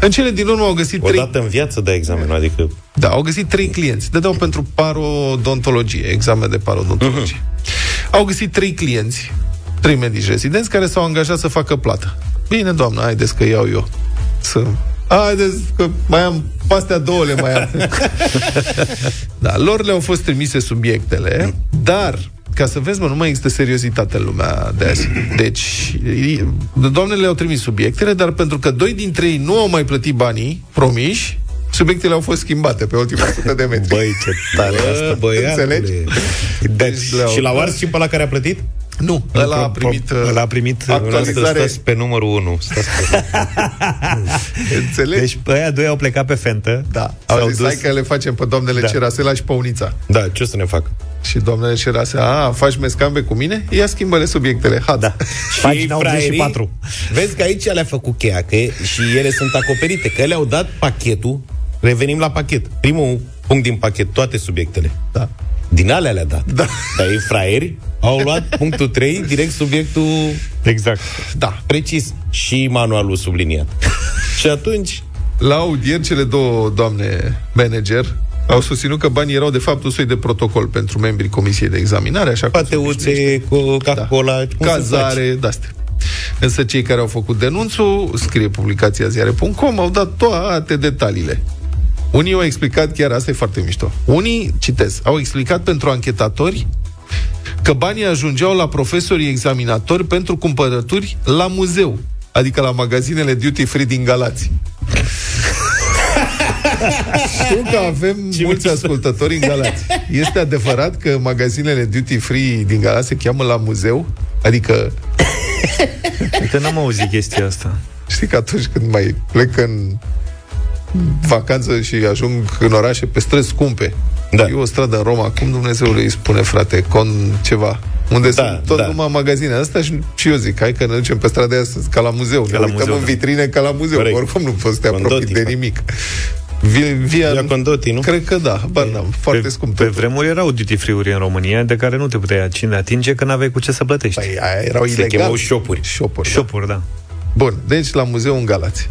În cele din urmă au găsit O trei... dată în viață de examen, adică... Da, au găsit trei clienți. Dădeau pentru parodontologie, examen de parodontologie. Uh-huh. Au găsit trei clienți, trei medici rezidenți, care s-au angajat să facă plată. Bine, doamnă, haideți că iau eu. Să... Haideți că mai am, pastea două le mai am. da, lor le-au fost trimise subiectele, dar ca să vezi, mă, nu mai există seriozitate în lumea de azi. Deci, doamnele le-au trimis subiectele, dar pentru că doi dintre ei nu au mai plătit banii promiși, subiectele au fost schimbate pe ultima sută de metri. Băi, ce tare asta, Înțelegi? băiatule. Deci Deci, le-au- și l-au ars și pe la care a plătit? Nu, ăla a primit, uh, Ăla a primit actualizare. Stați pe numărul 1. Stați pe... Înțelegi? Deci pe aia doi au plecat pe fentă. da. S-au Au zis, dus- hai că le facem pe doamnele Da. Cerasela și pe Unița. Da, ce o să ne fac? Și doamnele Cerasela, a, faci mescambe cu mine? Ia schimbă-le subiectele. Ha, Da. Pagina 84. Vezi că aici le-a făcut cheia, că e- și ele sunt acoperite, că le-au dat pachetul, revenim la pachet. Primul punct din pachet, toate subiectele. Da. Din alea le-a dat. Da. Dar ei fraieri au luat punctul 3, direct subiectul Exact. Da. precis și manualul subliniat. și atunci, La audier, cele două doamne manager au susținut că banii erau de fapt un soi de protocol pentru membrii Comisiei de Examinare, așa cum se obișnuiește. pateuțe, Coca-Cola, cum să faci? cazare, de-astea. Însă cei care au făcut denunțul, scrie publicația ziare.com, au dat toate detaliile. Unii au explicat, chiar asta e foarte mișto, unii, citez, au explicat pentru anchetatori că banii ajungeau la profesorii examinatori pentru cumpărături la muzeu, adică la magazinele duty free din Galați. Știu că avem mulți ascultători în Galați. Este adevărat că magazinele duty free din Galați se cheamă la muzeu? Adică Uite, n-am auzit chestia asta. Știi că atunci când mai plec în vacanță și ajung în orașe pe străzi scumpe, Da. e o stradă în Roma, cum Dumnezeu îi spune, frate, con ceva, unde Da, sunt tot da. numai magazine astea și, și eu zic, hai că ne ducem pe strada aia ca la muzeu, ne la uităm muzeu, în da. vitrine ca la muzeu, Corect. oricum nu poți să te Condotti, apropii de fa. nimic. Via, via, Via Condotti, nu? Cred că da, bar, da foarte pe, scump. Pe totul. vremuri erau duty free-uri în România de care nu te puteai cine atinge că n-aveai cu ce să plătești. Păi, aia erau Se ilegal. chemau șopuri. Șopuri, da. Shop-uri, da. Bun, deci la muzeu în Galați.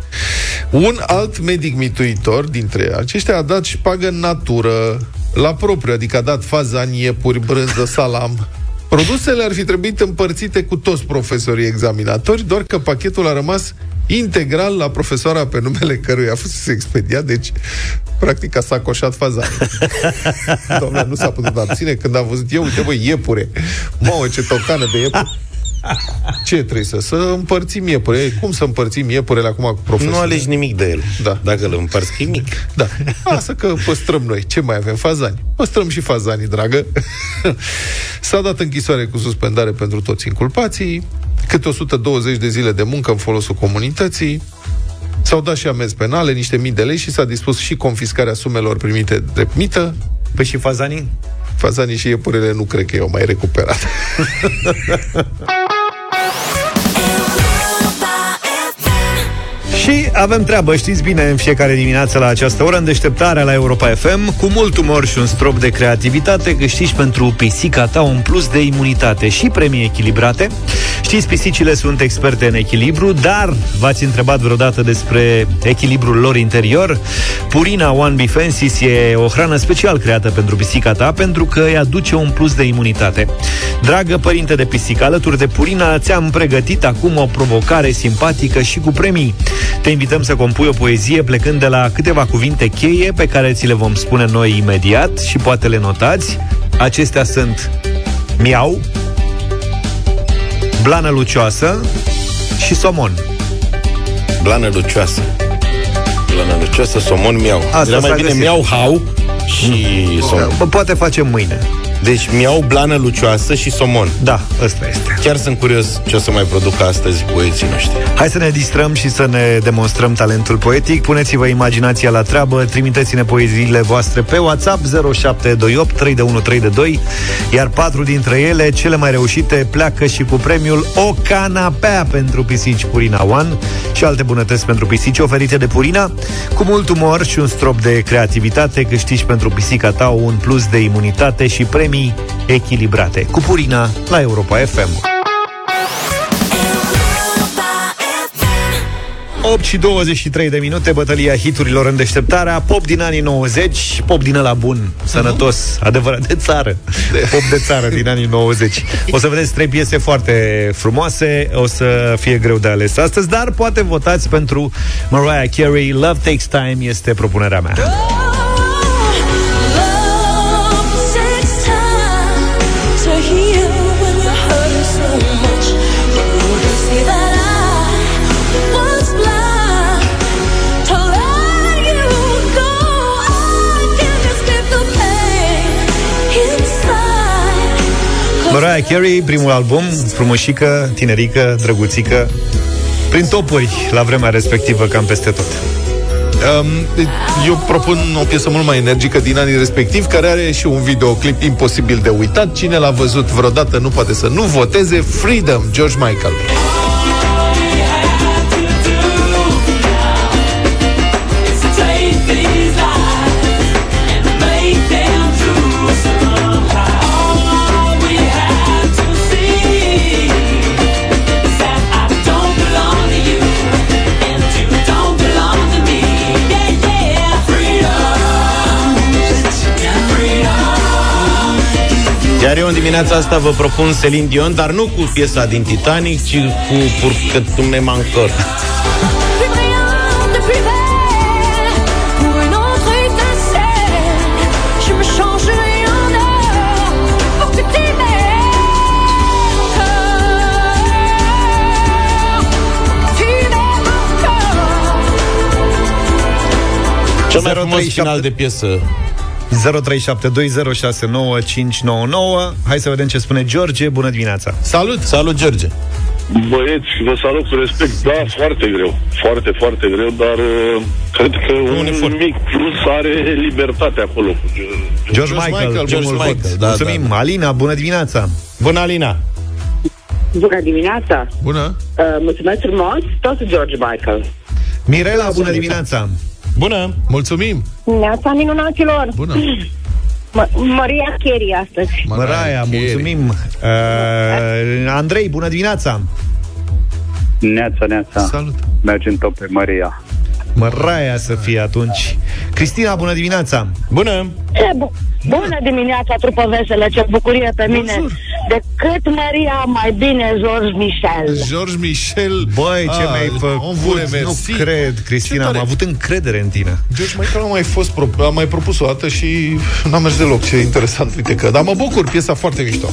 Un alt medic mituitor dintre aceștia a dat șpagă în natură, la propriu, adică a dat fazani, iepuri, brânză, salam. Produsele ar fi trebuit împărțite cu toți profesorii examinatori, doar că pachetul a rămas integral la profesoara pe numele căruia a fost expediat, deci practic a sacoșat fazani. Doamne, nu s-a putut abține când am văzut eu, uite bă, iepure. Mamă, ce tocană de iepure. Ce trebuie să? Să împărțim iepure. Ei, cum să împărțim iepurele acum cu profesorul? Nu alegi nimic de el. Da. Dacă îl împarți, că e mic. Da. Asta că păstrăm noi. Ce mai avem? Fazani. Păstrăm și fazanii, dragă. S-a dat închisoare cu suspendare pentru toți inculpații, câte 120 de zile de muncă în folosul comunității, S-au dat și amenzi penale, niște mii de lei și s-a dispus și confiscarea sumelor primite de mită. Păi și fazanii? Fazanii și iepurele nu cred că i-au mai recuperat. Și avem treabă, știți bine, în fiecare dimineață la această oră, în deșteptarea la Europa FM, cu mult umor și un strop de creativitate, câștigi pentru pisica ta un plus de imunitate și premii echilibrate. Știți, pisicile sunt experte în echilibru, dar v-ați întrebat vreodată despre echilibrul lor interior? Purina One Be Fences e o hrană special creată pentru pisica ta, pentru că îi aduce un plus de imunitate. Dragă părinte de pisică, alături de Purina, ți-am pregătit acum o provocare simpatică și cu premii. Te invităm să compui o poezie plecând de la câteva cuvinte cheie pe care ți le vom spune noi imediat și poate le notați. Acestea sunt miau, blană lucioasă și somon. Blană lucioasă. Blană lucioasă, somon miau. Asta Era mai s-a bine găsit. miau hau și somon. Bă, poate facem mâine. Deci miau, blană lucioasă și somon. Da, ăsta este. Chiar sunt curios ce o să mai producă astăzi poeții noștri. Hai să ne distrăm și să ne demonstrăm talentul poetic. Puneți-vă imaginația la treabă, trimiteți-ne poeziile voastre pe WhatsApp 0728 312 iar patru dintre ele, cele mai reușite, pleacă și cu premiul o canapea pentru pisici Purina One și alte bunătăți pentru pisici oferite de Purina. Cu mult umor și un strop de creativitate câștigi pentru pisica ta un plus de imunitate și premii echilibrate. Cu Purina la Europa FM. 8 și 23 de minute, bătălia hiturilor în deșteptarea, pop din anii 90, pop din ăla bun, sănătos, uh-huh. adevărat de țară, pop de țară din anii 90. O să vedeți trei piese foarte frumoase, o să fie greu de ales astăzi, dar poate votați pentru Mariah Carey, Love Takes Time este propunerea mea. Mariah Carey, primul album, frumușică, tinerică, drăguțică, prin topuri la vremea respectivă, cam peste tot. Um, eu propun o piesă mult mai energică din anii respectiv, care are și un videoclip imposibil de uitat. Cine l-a văzut vreodată nu poate să nu voteze. Freedom, George Michael. Iar eu în dimineața asta vă propun Celine Dion, dar nu cu piesa din Titanic, ci cu Purcă tu ne mancăr. Cel mai frumos final de piesă 0372069599 Hai să vedem ce spune George. Bună dimineața! Salut! Salut, George! Băieți, vă salut cu respect. Da, foarte greu. Foarte, foarte greu, dar uh, cred că un, un mic plus are libertate acolo. George, George Michael, Michael George Michael. Da, Mulțumim. Da, da. Alina, bună dimineața! Bună, Alina! Bună dimineața! Bună! Uh, mulțumesc frumos, tot George Michael. Mirela, bună dimineața! Bună! Mulțumim! Neața minunaților! Bună! M- Maria Cheri astăzi. Măraia, mulțumim! Uh, Andrei, bună dimineața! Neața, neața. Salut! Mergem tot pe Maria. Măraia să fie atunci. Cristina, bună dimineața! Bună! Ce bu- bună dimineața, trupă veselă, ce bucurie pe mine! Bonjour. Decât Maria, mai bine George Michel. George Michel Băi, ce Ah, mi-ai on făcut, voulait, nu merci. cred, Cristina, Ce am tare. avut încredere în tine. George Michael a mai fost pro- a mai propus o dată și n-a mers deloc. Ce interesant, uite că. Dar mă bucur, piesa foarte mișto.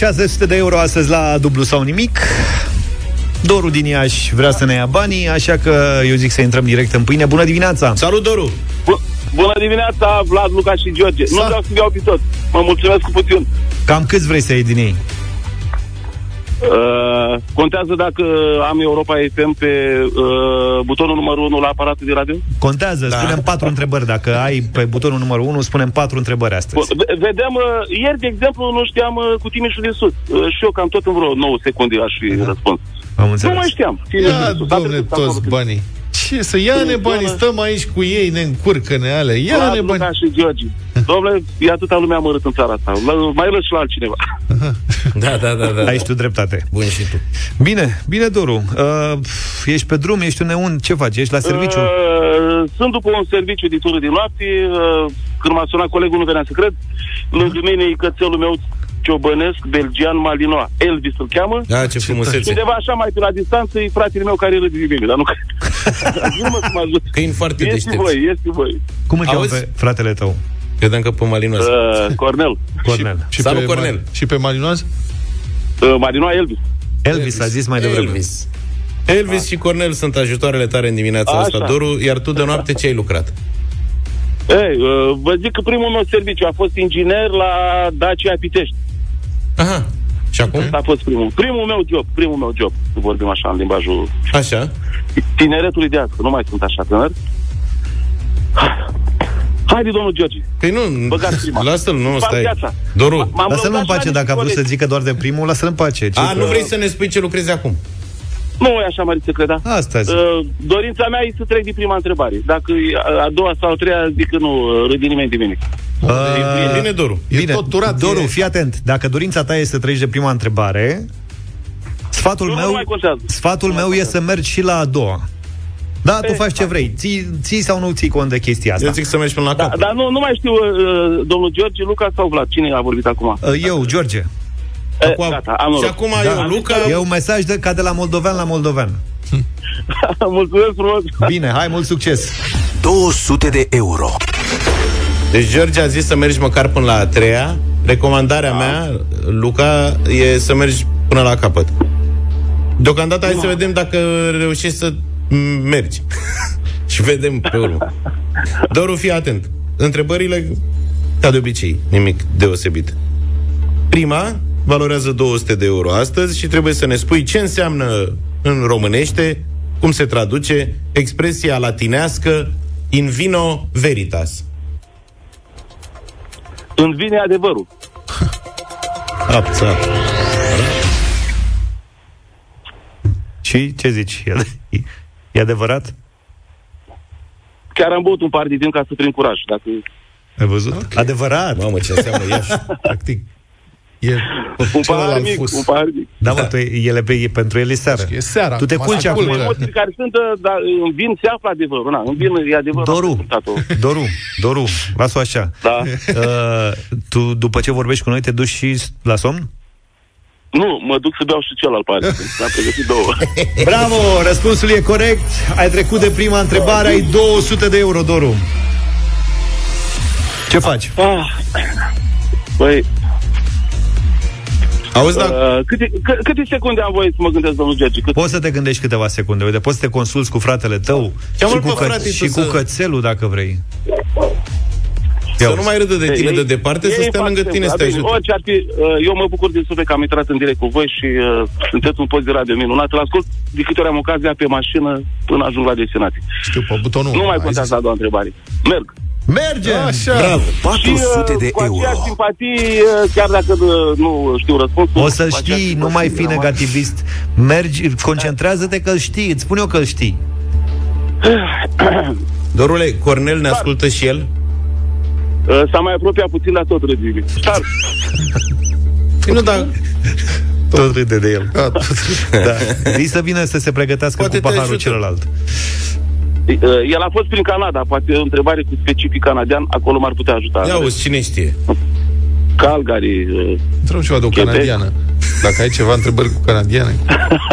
1600 de euro astăzi la dublu sau nimic. Doru din Iași vrea să ne ia banii, așa că eu zic să intrăm direct în pâine. Bună dimineața! Salut, Doru! Bună dimineața, Vlad, Luca și George. Nu vreau să iau pe tot. Mă mulțumesc cu puțin. Cam câți vrei să iei din ei? Uh, contează dacă am Europa FM pe uh, butonul numărul 1 la aparatul de radio? Contează, da. spunem patru întrebări. Dacă ai pe butonul numărul 1, spunem patru întrebări astăzi. V- Vedem, uh, ieri, de exemplu, nu știam uh, cu Timișul de Sus. Uh, și eu cam tot în vreo 9 secunde aș fi da. răspuns. Am înțeles. Nu mai știam. Timișul Ia, de Sus. domne, toți banii. Ce să ia-ne banii, stăm aici cu ei, ne încurcă-ne alea. Ia-ne bani. Luca și George. Domnule, e atâta lumea amărât în țara asta. La- Mai lăs și la altcineva. Da, da, da, da. Ai și tu dreptate. Bun și tu. Bine, bine, Doru. Uh, ești pe drum, ești un neun, ce faci? Ești la serviciu? Uh, sunt după un serviciu de tură din noapte. Uh, când m-a sunat colegul, nu venea să cred. Lângă mine e cățelul meu ciobănesc, belgian, malinois. Elvis îl cheamă. Da, ce frumusețe. Și undeva așa mai pe la distanță e fratele meu care râde de mine, dar nu cred. nu mă să mă ajut. Câini foarte Este deștepți. voi, este voi. Cum îl cheamă Auzi? pe fratele tău? Credeam că pe Malinos. Uh, Cornel. Cornel. Și Salut, pe Cornel. Ma- și pe Malinoaz? Uh, malinois Elvis. Elvis a zis mai devreme. Elvis. Elvis și Cornel sunt ajutoarele tare în dimineața Așa. asta, Doru, iar tu de noapte ce ai lucrat? Ei, uh, vă zic că primul meu serviciu a fost inginer la Dacia Pitești. Aha. Și acum? Asta a fost primul. Primul meu job, primul meu job, să vorbim așa în limbajul Așa. tineretului de astăzi. Nu mai sunt așa tânăr. Haide, domnul George. Păi nu, Băgați prima. lasă-l, nu, Fac stai. viața. Doru, M-am Lasă-l în lăudat pace la dacă a vrut să colegi. zică doar de primul, lasă-l în pace. Ce a, că- nu vrei să ne spui ce lucrezi acum? Nu e așa, Mariță, creda. Asta zic. Uh, dorința mea e să trec din prima întrebare. Dacă e a, a doua sau a treia, zic că nu uh, râde nimeni de mine. Uh, E bine, Doru. E Bine, tot turat, Doru, e- fii atent. Dacă dorința ta este să treci de prima întrebare, sfatul Nu, nu meu, mai contează. sfatul meu e să mergi și la a doua. Da, tu faci ce vrei. Ții, ții sau nu ții cont de chestia asta? Eu zic să mergi până la Da, cap. dar nu, nu mai știu, uh, domnul George, Luca sau Vlad. Cine a vorbit acum? Uh, Eu, George. Eh, gata, am noroc. Și acum Da. eu, Luca, E un mesaj de, ca de la moldovean la moldovean. Mulțumesc frumos. Bine, hai, mult succes! 200 de euro. Deci George a zis să mergi măcar până la a treia. Recomandarea mea, Luca, e să mergi până la capăt. Deocamdată hai să vedem dacă reușești să m- mergi. Și vedem pe urmă. Doru, fii atent. Întrebările, ca de obicei, nimic deosebit. Prima valorează 200 de euro astăzi și trebuie să ne spui ce înseamnă în românește, cum se traduce expresia latinească in vino veritas. Îmi vine adevărul. Apța. Și ce zici? E, ad- e adevărat? Chiar am băut un par de vin ca să prind curaj. Dacă... Ai văzut? Okay. Adevărat. Mamă, ce înseamnă Iași. Practic, e Un pahar celălalt mic, fus. un pahar mic. Da, mă, tu, ele pe, e, pentru el e seara. E seara. Tu te Mă culci ascultă. acum. Emoții care sunt, uh, dar în vin se află adevărul. Na, în vin e adevărul. Doru, Am ascultat-o. Doru, Doru, las-o așa. Da. Uh, tu, după ce vorbești cu noi, te duci și la somn? Nu, mă duc să beau și celălalt pahar. Am pregătit două. Bravo, răspunsul e corect. Ai trecut de prima întrebare, ai 200 de euro, Doru. Ce faci? Ah. Băi, Auzi, da, uh, câte, câ- câte secunde am voie să mă gândesc, domnul George? Cât? Poți să te gândești câteva secunde. Uite, poți să te consulți cu fratele tău Cheamă-l și, cu, pe frate tu și cu să- cățelul, dacă vrei. Să nu mai râdă de tine Ei- de departe, ei să stea fac lângă tine să te simplu. ajute. Orice ar fi, uh, eu mă bucur din suflet că am intrat în direct cu voi și uh, sunteți un post de radio minunat. Îl ascult de câte ori am ocazia pe mașină până ajung la destinație. Știu, pe butonul Nu unu, mai ai contează zis. a doua întrebare. Merg. Merge! Așa. Bravo. 400 de și, uh, cu euro. aceeași simpatii, uh, chiar dacă uh, nu știu răspunsul. O să cu aceeași știi, nu simpatie, mai fi am- negativist. Mergi, concentrează-te că îl știi. Îți spun eu că îl știi. Dorule, Cornel ne ascultă și el? Uh, S-a mai apropiat puțin la tot râdile. Star. Păi nu, dar Tot râde de el. Da, tot. Da. Zi să vină să se pregătească Poate cu te paharul ajută. celălalt. Uh, El a fost prin Canada, poate o întrebare cu specific canadian, acolo m-ar putea ajuta. ia uzi, cine știe? Calgary, uh, Întrebăm ceva de o Quebec. canadiană. Dacă ai ceva întrebări cu canadiane.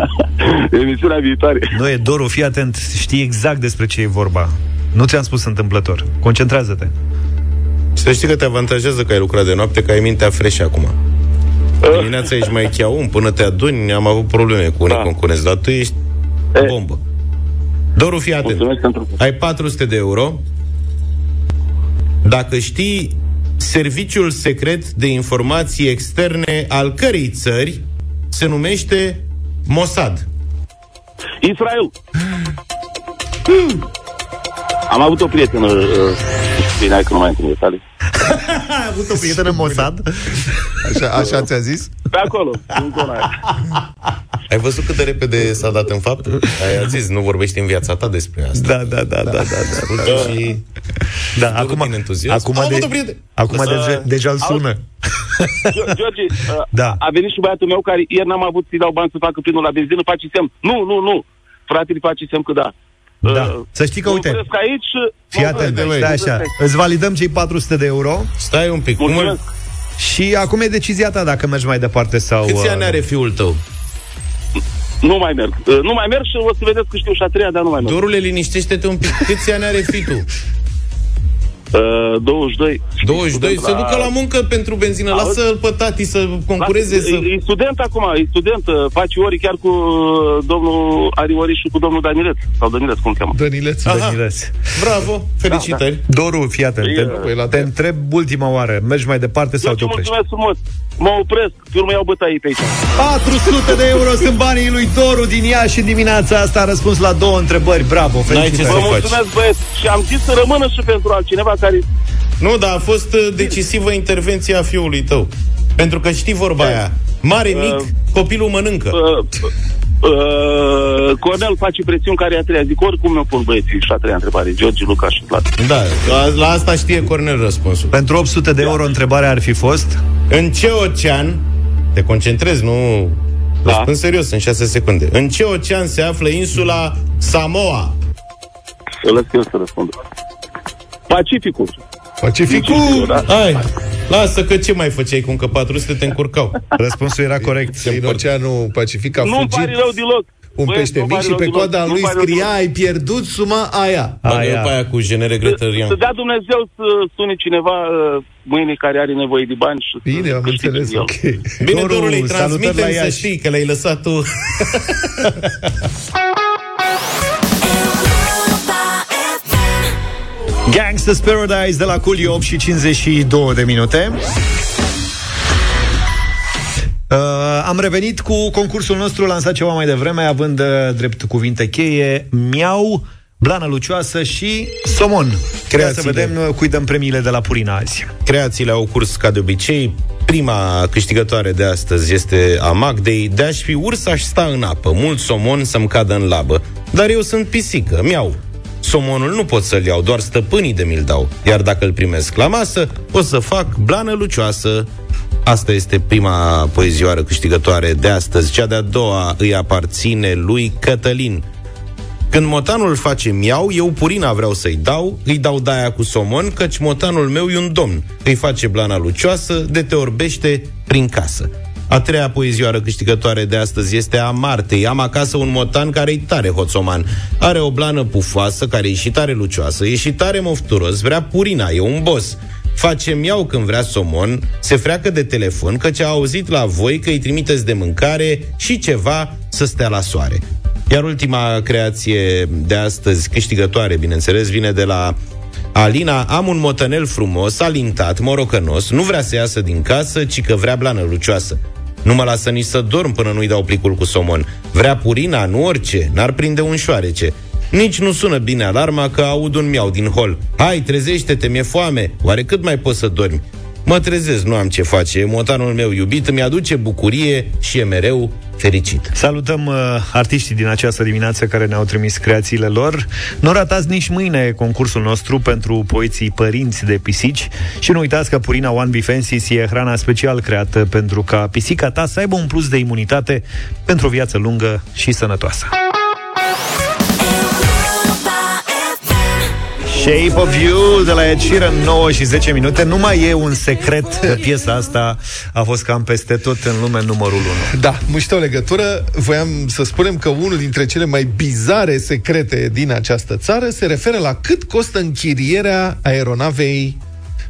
emisiunea viitoare. Nu e, Doru, fii atent, știi exact despre ce e vorba. Nu ți-am spus întâmplător. Concentrează-te. Să știi că te avantajează că ai lucrat de noapte, că ai mintea fresh acum. Dimineața ești mai cheaun, până te aduni, am avut probleme cu unii Da. concurenți, dar tu ești E. bombă. Doru, fii atent. Mulțumesc pentru... Ai 400 de euro. Dacă știi serviciul secret de informații externe al cărei țări se numește Mossad. Israel. Am avut o prietenă uh, Bine, hai că nu mai intru în detalii Ai avut o prietenă Mossad? Așa, așa ți-a zis? Pe acolo, în zona aia Ai văzut cât de repede s-a dat în fapt? Ai zis, nu vorbești în viața ta despre asta. Da, da, da, da, da. da. da. Și Da, Dorul acum, din entuziasm. acum, Am avut de, o prietenă. acum Lăsa- deja, deja îl sună. Gio- George, uh, Da. a venit și băiatul meu care ieri n-am avut să-i dau bani să facă plinul la benzină, face semn. Nu, nu, nu. Fratele face semn că da. Da. Să știi că, mă uite, opresc aici. Fii mă atent, opresc aici, stai mă așa. opresc. Îți validăm cei 400 de euro Stai un pic. Cum îl... Mulțumesc. și acum e decizia ta dacă mergi mai departe sau... Câți uh, ani are fiul tău? Nu mai merg. Uh, Nu mai merg și o să vedeți că știu și a treia, dar nu mai merg. Dorule, liniștește-te un pic. Câți ani are fitul? Uh, 22. 22, să ducă la muncă pentru benzină. Auzi? Lasă-l pe tati să concureze, să... E, e student acum, e student, uh, face ori chiar cu uh, domnul Ariori și cu domnul Danileț. Sau Danileț, cum îl cheamă. Dănileț. Aha. Dănileț. Bravo, felicitări. Doru, fii atent. Te, Păi, la te te- întreb ultima oară. Mergi mai departe sau Eu te ce oprești? mulțumesc frumos. Mă opresc, pe urmă iau bătaie pe aici. 400 de euro sunt banii lui Doru din Iași în dimineața asta. A răspuns la două întrebări. Bravo, ce felicitări. să Vă faci? mulțumesc, băieți, și am zis să rămână și pentru altcineva care... Nu, dar a fost uh, decisivă intervenția fiului tău. Pentru că știi vorba aia. Mare, mic, copilul mănâncă. Uh, uh, Cornel face presiuni care e a treia. Zic, oricum mi-o pun băieții și a treia întrebare. George, Luca și Vlad. Da, la, la asta știe Cornel răspunsul. Pentru 800 de euro întrebarea ar fi fost În ce ocean, te concentrezi, nu... Da. Răspund serios, în 6 secunde. În ce ocean se află insula Samoa? Să lăs eu să răspund. Pacificul. Pacificul! Da. Hai, lasă că ce mai făceai cu încă 400 te încurcau. Răspunsul era corect. Din Oceanul Pacific a Nu-mi fugit pare rău deloc. un Băieți, pește nu-mi mic pare și rău pe deloc. coada Nu-mi lui pare rău scria deloc. ai pierdut suma aia. Bagă Aia. pe aia cu genere Gretorian. Să dea Dumnezeu să sune cineva uh, mâine care are nevoie de bani și să Bine, am câștige înțeles, el. ok. Bine, Doru, Dorule, îi salutări la transmitem să Iași. știi că le-ai lăsat tu. Gangsta's Paradise de la Coolio 8 și 52 de minute. Uh, am revenit cu concursul nostru lansat ceva mai devreme, având uh, drept cuvinte cheie Miau, Blană Lucioasă și Somon. Cred să Creațiile. vedem uh, cui dăm premiile de la Purina azi. Creațiile au curs ca de obicei. Prima câștigătoare de astăzi este a Magdei. De-aș fi urs, aș sta în apă. Mult somon să-mi cadă în labă. Dar eu sunt pisică, miau. Somonul nu pot să-l iau, doar stăpânii de mi-l dau. Iar dacă îl primesc la masă, o să fac blană lucioasă. Asta este prima poezioară câștigătoare de astăzi. Cea de-a doua îi aparține lui Cătălin. Când motanul face miau, eu purina vreau să-i dau, îi dau daia cu somon, căci motanul meu e un domn. Îi face blana lucioasă, de te orbește prin casă. A treia poezioară câștigătoare de astăzi este a Martei. Am acasă un motan care e tare hoțoman. Are o blană pufoasă care e și tare lucioasă, e și tare mofturos, vrea purina, e un boss. Face miau când vrea somon, se freacă de telefon, căci a auzit la voi că îi trimiteți de mâncare și ceva să stea la soare. Iar ultima creație de astăzi, câștigătoare, bineînțeles, vine de la Alina. Am un motănel frumos, alintat, morocănos, nu vrea să iasă din casă, ci că vrea blană lucioasă. Nu mă lasă nici să dorm până nu-i dau plicul cu somon. Vrea purina, nu orice, n-ar prinde un șoarece. Nici nu sună bine alarma că aud un miau din hol. Hai, trezește-te, mi-e foame. Oare cât mai poți să dormi? Mă trezesc, nu am ce face. Motanul meu iubit îmi aduce bucurie și e mereu fericit. Salutăm uh, artiștii din această dimineață care ne-au trimis creațiile lor. Nu ratați nici mâine concursul nostru pentru poeții părinți de pisici și nu uitați că Purina One Be Fancy e hrana special creată pentru ca pisica ta să aibă un plus de imunitate pentru o viață lungă și sănătoasă. Shape of You de la Ed Sheeran 9 și 10 minute Nu mai e un secret că piesa asta a fost cam peste tot în lume numărul 1 Da, muște o legătură. Voiam să spunem că unul dintre cele mai bizare secrete din această țară se referă la cât costă închirierea aeronavei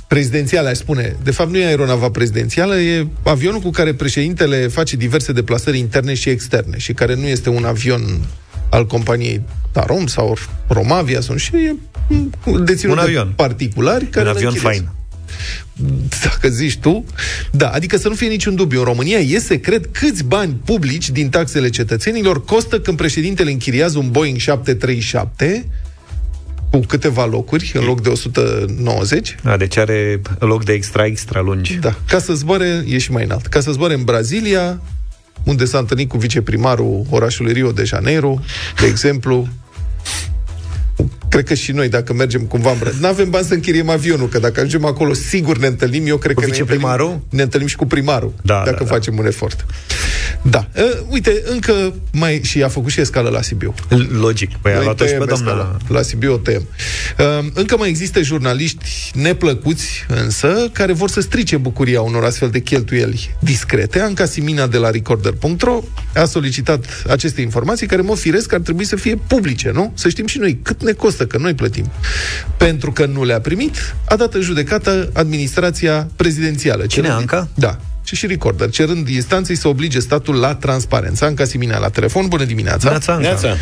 prezidențială, aș spune. De fapt, nu e aeronava prezidențială, e avionul cu care președintele face diverse deplasări interne și externe și care nu este un avion al companiei Tarom sau Romavia sau și e deținut Un avion. de particulari care Un îl avion închiriază. fain. Dacă zici tu, da, adică să nu fie niciun dubiu. În România e secret câți bani publici din taxele cetățenilor costă când președintele închiriază un Boeing 737 cu câteva locuri, în loc de 190. Da, deci are loc de extra, extra lungi. Da, ca să zboare, e și mai înalt. Ca să zboare în Brazilia, unde s-a întâlnit cu viceprimarul orașului Rio de Janeiro, de exemplu. Cred că și noi, dacă mergem cumva în Brazilia, nu avem bani să închiriem avionul, că dacă ajungem acolo, sigur ne întâlnim. Eu cred Cu că ne viceprimarul? întâlnim, ne întâlnim și cu primarul, Da, dacă da, da. facem un efort. Da. Uh, uite, încă mai... Și a făcut și escală la Sibiu. Logic. Păi a Noi luat-o și tăiem pe doamna... escala. La Sibiu o tăiem. Uh, încă mai există jurnaliști neplăcuți, însă, care vor să strice bucuria unor astfel de cheltuieli discrete. Anca Simina de la Recorder.ro a solicitat aceste informații care, mă firesc, ar trebui să fie publice, nu? Să știm și noi cât ne costă, că noi plătim. Pentru că nu le-a primit, a dat în judecată administrația prezidențială. Cine, cerând- Anca? Da. Și și Recorder, cerând instanței să oblige statul la transparență. Anca Simina la telefon, bună dimineața! Neața, Anca. Neața.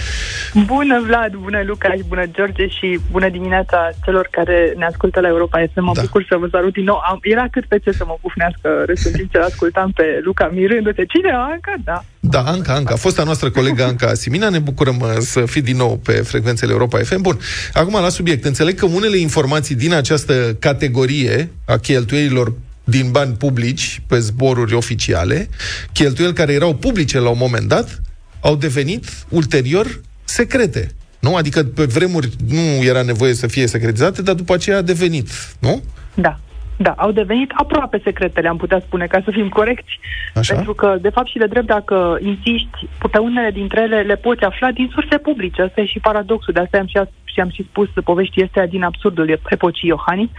Bună, Vlad, bună, Luca și bună, George și bună dimineața celor care ne ascultă la Europa FM. Mă Da. bucur să vă salut din nou. Am, era cât pe ce să mă pufnească râsul în timp ce ascultam pe Luca mirându-se. Cine, Anca? Da. Da, Anca, Anca, fosta noastră colegă Anca Simina, ne bucurăm uh, să fii din nou pe frecvențele Europa FM. Bun, acum la subiect. Înțeleg că unele informații din această categorie a cheltuielilor din bani publici pe zboruri oficiale, cheltuieli care erau publice la un moment dat, au devenit ulterior secrete. Nu? Adică pe vremuri nu era nevoie să fie secretizate, dar după aceea a devenit, nu? Da. Da, au devenit aproape secretele, am putea spune, ca să fim corecți. Așa? Pentru că, de fapt și de drept, dacă insiști, pe unele dintre ele le poți afla din surse publice. Asta e și paradoxul. De asta am și, și am și spus poveștii astea din absurdul epocii Iohannis.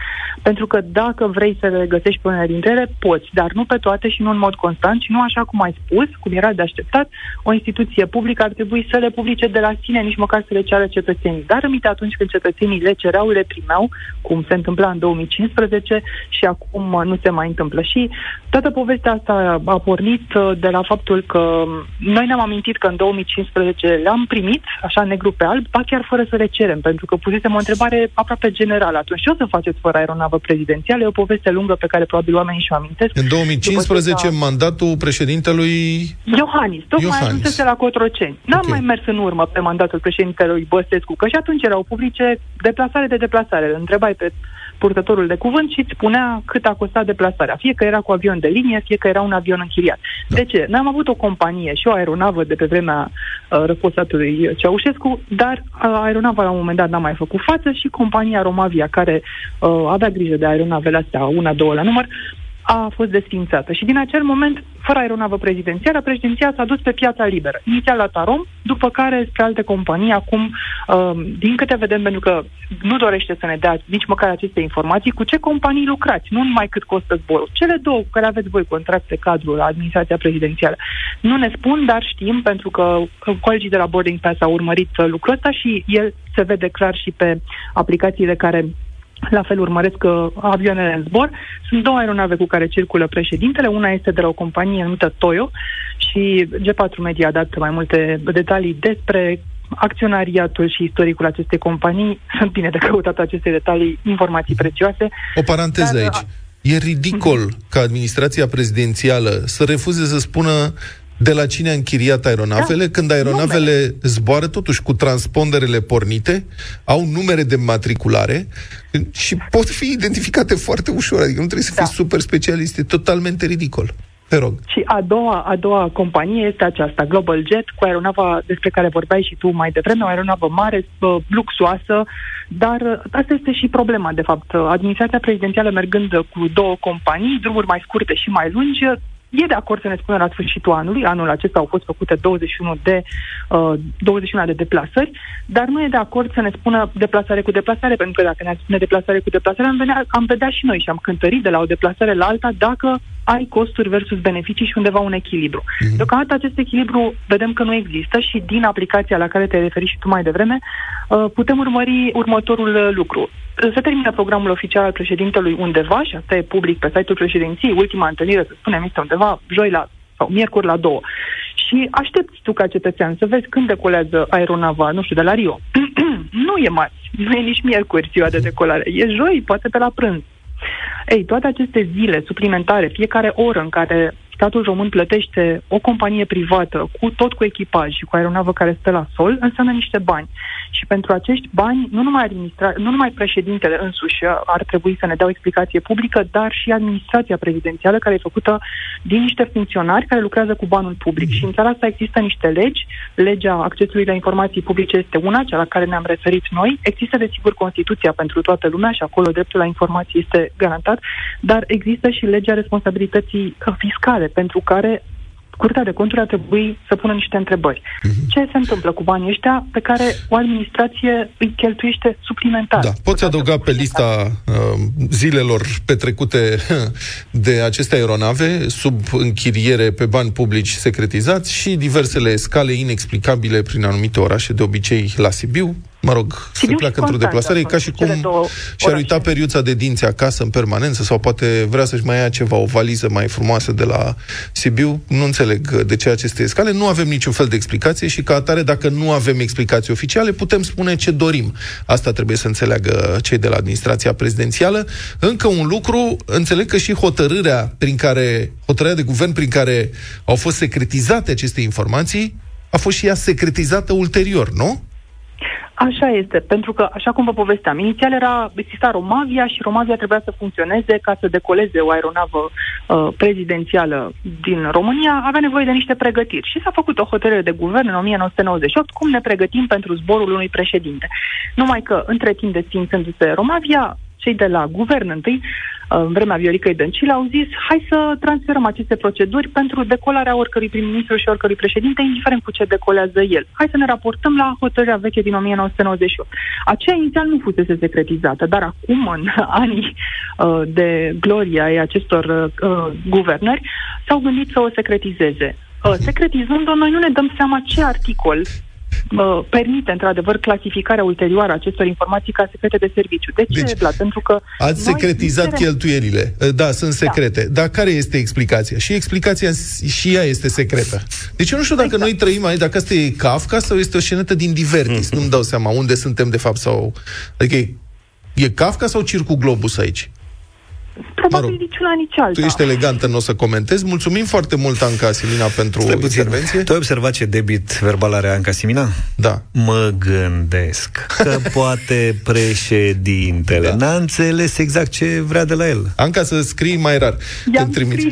Pentru că dacă vrei să le găsești pe unele dintre ele, poți, dar nu pe toate și nu în mod constant și nu așa cum ai spus, cum era de așteptat, o instituție publică ar trebui să le publice de la sine, nici măcar să le ceară cetățenii. Dar aminte atunci când cetățenii le cereau, le primeau, cum se întâmpla în 2015 și acum uh, nu se mai întâmplă. Și toată povestea asta a pornit uh, de la faptul că noi ne-am amintit că în 2015 le-am primit, așa negru pe alb, ba chiar fără să le cerem, pentru că pusesem o întrebare aproape generală. Atunci, ce o să faceți fără aeronavă prezidențială? E o poveste lungă pe care probabil oamenii și-o amintesc. În 2015, După ce s-a- mandatul președintelui... Iohannis, tocmai Iohannis. ajunsese la Cotroceni. N-am Ok. mai mers în urmă pe mandatul președintelui Băsescu, că și atunci erau publice deplasare de deplasare. Îl întrebai pe purtătorul de cuvânt și îți spunea cât a costat deplasarea. Fie că era cu avion de linie, fie că era un avion închiriat. Da. De ce? Noi am avut o companie și o aeronavă de pe vremea uh, răposatului Ceaușescu, dar uh, aeronava la un moment dat n-a mai făcut față și compania Romavia, care uh, avea grijă de aeronavele astea, una, două la număr, a fost desfințată. Și din acel moment, fără aeronavă prezidențială, președinția s-a dus pe piața liberă. Inițial la Tarom, după care spre alte companii. Acum, um, din câte vedem, pentru că nu dorește să ne dea nici măcar aceste informații, cu ce companii lucrați, nu numai cât costă zborul. Cele două cu care aveți voi contracte cadru la administrația prezidențială. Nu ne spun, dar știm, pentru că colegii de la Boarding Pass au urmărit uh, lucrul ăsta și el se vede clar și pe aplicațiile care la fel urmăresc uh, avioanele în zbor. Sunt două aeronave cu care circulă președintele. Una este de la o companie numită Toyo și G4 Media a dat mai multe detalii despre acționariatul și istoricul acestei companii. Sunt bine de căutat aceste detalii, informații prețioase. O paranteză Dar, aici. E ridicol ca administrația prezidențială să refuze să spună de la cine a închiriat aeronavele, da. când aeronavele numere. zboară totuși cu transponderele pornite, au numere de matriculare și pot fi identificate foarte ușor. Adică nu trebuie să fii da. super specialist. E totalmente ridicol. Te rog. Și a doua, a doua companie este aceasta, Global Jet, cu aeronava despre care vorbeai și tu mai devreme, o aeronavă mare, uh, luxoasă, dar uh, asta este și problema, de fapt. Administrația prezidențială mergând cu două companii, drumuri mai scurte și mai lungi, e de acord să ne spună la sfârșitul anului, anul acesta au fost făcute 21 de, uh, 21 de deplasări, dar nu e de acord să ne spună deplasare cu deplasare, pentru că dacă ne spune deplasare cu deplasare, am, venea, am vedea și noi și am cântărit de la o deplasare la alta dacă ai costuri versus beneficii și undeva un echilibru. Mm-hmm. Deocamdată acest echilibru vedem că nu există și din aplicația la care te-ai referit și tu mai devreme, uh, putem urmări următorul uh, lucru. se termină programul oficial al președintelui undeva, și asta e public pe site-ul președinției, ultima întâlnire, să spunem, este undeva joi la sau miercuri la două. Și aștepți tu ca cetățean să vezi când decolează aeronava, nu știu, de la Rio. nu e marți, nu e nici miercuri ziua de decolare, e joi, poate pe la prânz. Ei, toate aceste zile suplimentare, fiecare oră în care statul român plătește o companie privată cu tot cu echipaj și cu aeronavă care stă la sol, înseamnă niște bani. Și pentru acești bani, nu numai, administra- nu numai președintele însuși ar trebui să ne dea o explicație publică, dar și administrația prezidențială, care e făcută din niște funcționari care lucrează cu banul public. Și în țara asta există niște legi. Legea accesului la informații publice este una, cea la care ne-am referit noi. Există, desigur, Constituția pentru toată lumea și acolo dreptul la informații este garantat, dar există și legea responsabilității fiscale, pentru care Curtea de Conturi ar trebui să pună niște întrebări. Mm-hmm. Ce se întâmplă cu banii ăștia pe care o administrație îi cheltuiește suplimentar? Da, poți adăuga pe lista uh, zilelor petrecute de aceste aeronave sub închiriere pe bani publici secretizați și diversele scale inexplicabile prin anumite orașe, de obicei la Sibiu, mă rog, Sibiu se pleacă într-o deplasare, e ca și cum și-ar uita periuța de dinți acasă în permanență sau poate vrea să-și mai ia ceva, o valiză mai frumoasă de la Sibiu. Nu înțeleg de ce aceste scale. Nu avem niciun fel de explicație și ca atare, dacă nu avem explicații oficiale, putem spune ce dorim. Asta trebuie să înțeleagă cei de la administrația prezidențială. Încă un lucru, înțeleg că și hotărârea prin care, hotărârea de guvern prin care au fost secretizate aceste informații, a fost și ea secretizată ulterior, nu? Așa este, pentru că, așa cum vă povesteam, inițial era, exista Romavia și Romavia trebuia să funcționeze ca să decoleze o aeronavă uh, prezidențială din România, avea nevoie de niște pregătiri. Și s-a făcut o hotărâre de guvern în 1998 cum ne pregătim pentru zborul unui președinte. Numai că, între timp desfințându-se Romavia, cei de la guvern întâi în vremea Vioricăi Dăncilă, au zis hai să transferăm aceste proceduri pentru decolarea oricărui prim-ministru și oricărui președinte, indiferent cu ce decolează el. Hai să ne raportăm la hotărârea veche din 1998. Aceea inițial nu fusese secretizată, dar acum, în anii uh, de gloria ai acestor uh, guvernări, s-au gândit să o secretizeze. Uh, secretizând-o, noi nu ne dăm seama ce articol uh, permite, într-adevăr, clasificarea ulterioară a acestor informații ca secrete de serviciu. De ce, deci, Vlad? Pentru că... Ați secretizat cerem... cheltuielile. Da, sunt da. secrete. Da. Dar care este explicația? Și explicația și ea este secretă. Deci eu nu știu dacă exact. noi trăim aici, dacă asta e Kafka sau este o scenetă din Divertis. Mm-hmm. Nu-mi dau seama unde suntem, de fapt, sau... Adică e, e Kafka sau Circul Globus aici? Probabil mă rog, nici una, nici alta. Tu ești elegantă, nu o să comentezi. Mulțumim foarte mult, Anca Simina, pentru Stai intervenție. Tu ai observat ce debit verbal are Anca Simina? Da. Mă gândesc că poate președintele da. n-a înțeles exact ce vrea de la el. Anca, să scrii mai rar. I-am scris.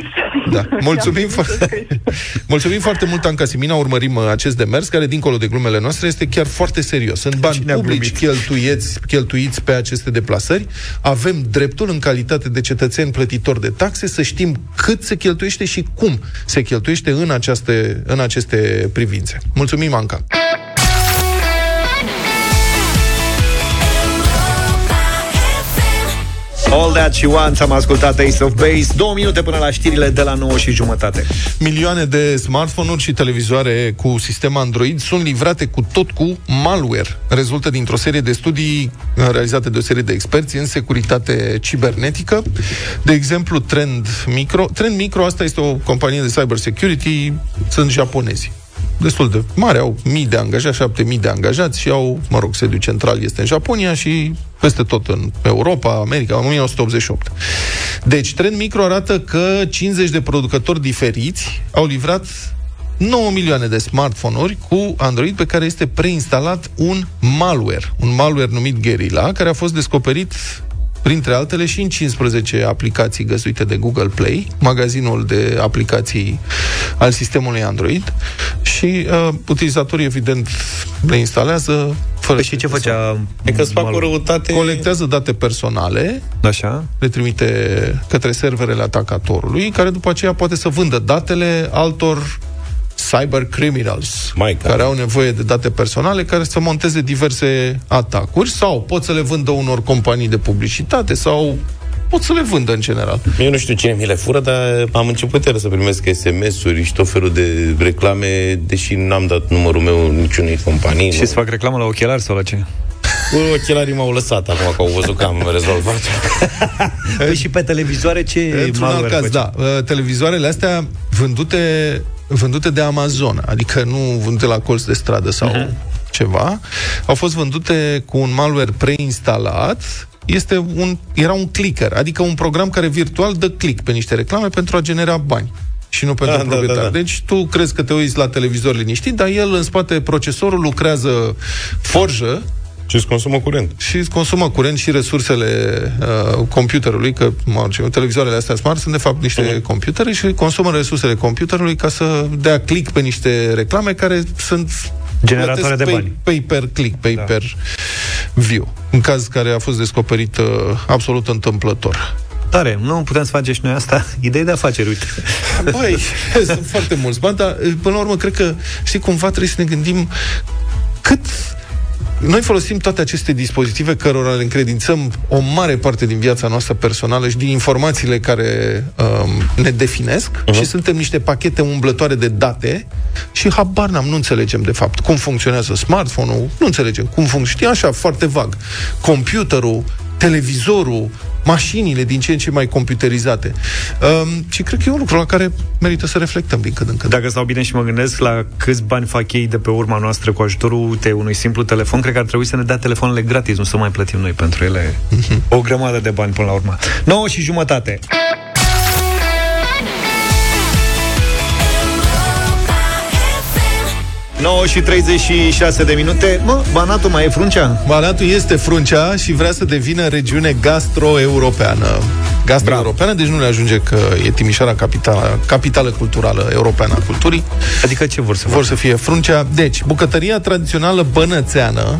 Da. Mulțumim, fo- Mulțumim foarte mult, Anca Simina. Urmărim uh, acest demers, care, dincolo de glumele noastre, este chiar foarte serios. Sunt bani Cine publici cheltuiți, cheltuiți pe aceste deplasări. Avem dreptul, în calitate de cetățeni plătitori de taxe, să știm cât se cheltuiește și cum se cheltuiește în, aceste, în aceste privințe. Mulțumim, Anca! All That She Wants, am ascultat Ace of Base Două minute până la știrile de la 9 și jumătate Milioane de smartphone-uri și televizoare cu sistem Android sunt livrate cu tot cu malware. Rezultă dintr-o serie de studii realizate de o serie de experți în securitate cibernetică. De exemplu, Trend Micro. Trend Micro, asta este o companie de cyber security, sunt japonezi destul de mare, au mii de angajați, șapte mii de angajați și au, mă rog, sediul central este în Japonia și peste tot în Europa, America, 1988. Deci, Trend Micro arată că 50 de producători diferiți au livrat 9 milioane de smartphone-uri cu Android pe care este preinstalat un malware, un malware numit Guerilla, care a fost descoperit printre altele și în 15 aplicații găsuite de Google Play, magazinul de aplicații al sistemului Android și uh, utilizatorii evident le instalează fără păi și ce făcea? E că îți fac o răutate... Colectează date personale, Așa. le trimite către serverele atacatorului, care după aceea poate să vândă datele altor cyber criminals, My care au nevoie de date personale, care să monteze diverse atacuri sau pot să le vândă unor companii de publicitate sau pot să le vândă în general. Eu nu știu cine mi le fură, dar am început iar să primesc SMS-uri și tot felul de reclame, deși n-am dat numărul meu niciunei companii. Și să fac reclamă la ochelari sau la ce? Ochelarii m-au lăsat acum că au văzut că am rezolvat. Păi și pe televizoare ce Într-un alt malware caz, face? da. Uh, Televizoarele astea vândute, vândute de Amazon, adică nu vândute la colț de stradă sau Mhm. uh-huh. ceva, au fost vândute cu un malware preinstalat este un, era un clicker, adică un program care virtual dă click pe niște reclame pentru a genera bani și nu pentru Da, da, proprietar. da, da. Deci tu crezi că te uiți la televizor liniștit, dar el în spate procesorul lucrează forjă și îți consumă curent. și îți consumă curent și resursele uh, computerului, că mă, ce, televizoarele astea smart sunt de fapt niște uh-huh. computere și consumă resursele computerului ca să dea click pe niște reclame care sunt Generatoare de pay, bani. Pay per click, pay da. per view. În caz care a fost descoperit uh, absolut întâmplător. Tare, nu putem să facem și noi asta? Idei de afaceri, uite. Băi, sunt foarte mulți bani, dar până la urmă cred că, știi, cumva trebuie să ne gândim cât noi folosim toate aceste dispozitive cărora le încredințăm o mare parte din viața noastră personală și din informațiile care um, ne definesc uh-huh. și suntem niște pachete umblătoare de date și habar n-am, nu înțelegem de fapt cum funcționează smartphone-ul, nu înțelegem cum funcționează, așa, foarte vag. Computerul, televizorul, mașinile din ce în ce mai computerizate. Um, și cred că e un lucru la care merită să reflectăm din când în când. Dacă stau bine și mă gândesc la câți bani fac ei de pe urma noastră cu ajutorul uite, unui simplu telefon, cred că ar trebui să ne dea telefoanele gratis, nu să mai plătim noi pentru ele o grămadă de bani până la urmă. 9 și jumătate. Nouă și 36 de minute. Mă, Banatul mai e fruncea? Banatul este fruncea și vrea să devină regiune gastro-europeană. Gastro-europeană, deci nu le ajunge că e Timișoara capitală, capitală culturală europeană a culturii. Adică ce vor să Vor să fie fruncea. Deci, bucătăria tradițională bănățeană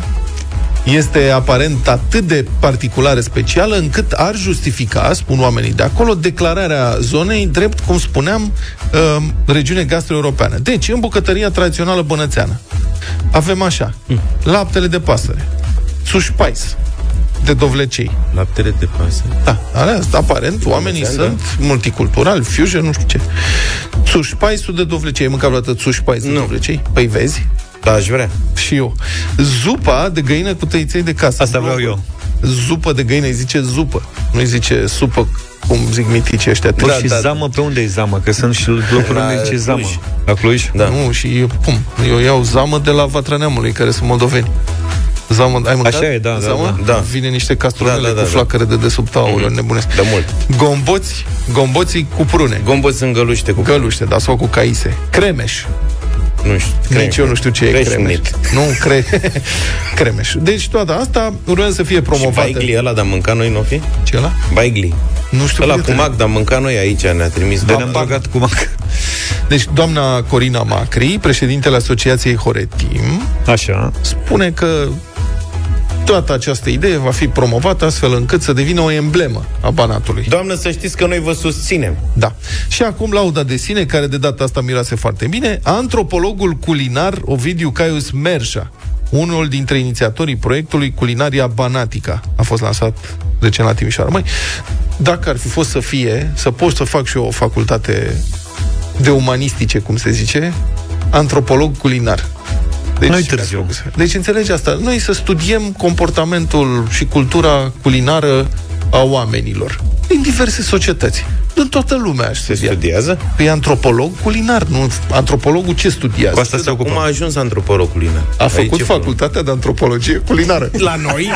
este aparent atât de particulară, specială, încât ar justifica, spun oamenii de acolo, declararea zonei drept, cum spuneam, uh, regiune gastro-europeană. Deci, în bucătăria tradițională bănățeană, avem așa, laptele de pasăre, sușpais, de dovlecei. Laptele de pasăre. Da, alea, aparent, oamenii Bănățean, sunt multiculturali, fusion, nu știu ce. Sușpaisul de dovlecei. Ai mâncat vreodată sușpais de dovlecei? Păi vezi? Da, aș vrea. Și eu. Zupa de găină cu tăiței de casă. Asta vreau eu. Zupă de găină, îi zice zupă. Nu îi zice supă, cum zic miticii ăștia. Bă, și zamă, pe unde e zamă? Că sunt și locuri La unde zice zamă. Cluj. La Cluj? Da. Nu, și eu, cum? Eu iau zamă de la Vatra Neamului, care sunt moldoveni. Zamă, ai mâncat? Așa e, da, da, zamă? da. Da. Vine niște castrolele Da, da, da, cu da. flacăre de desubt, aoleu, mm. nebunesc. De mult. Gomboți, gomboții cu prune. Gomboți în găluște cu Găluște, da, sau cu caise. Cremeș. Nu știu. Nici eu nu știu ce e cremeș. Creșnit. Nu, cre... cremeș. Deci toată asta urmează să fie Și promovată. baigli ăla de-am mâncat noi, nu fi? Ce ăla? Baigli. Nu știu Ăla cu prietene. mac, dar mâncat noi aici, ne-a trimis. De ne-am drogat cu mac. Deci doamna Corina Macri, președintele Asociației Horetim, Așa. spune că toată această idee va fi promovată astfel încât să devină o emblemă a Banatului. Doamnă, să știți că noi vă susținem. Da. Și acum lauda de sine, care de data asta miroase foarte bine, antropologul culinar Ovidiu Caius Merșa, unul dintre inițiatorii proiectului Culinaria Banatica. A fost lansat recent la Timișoara. Măi, dacă ar fi fost să fie, să pot să fac și eu o facultate de umanistice, cum se zice, antropolog culinar. Deci, Nu-i târziu. Deci înțelegi asta. Noi să studiem comportamentul și cultura culinară a oamenilor din diverse societăți. În toată lumea aș Se studia. studiază? Păi antropolog culinar, nu antropologul ce studiază? Cu asta se Dar cum ocupă. a ajuns antropolog culinar? A făcut Aici e facultatea de antropologie culinară. La noi?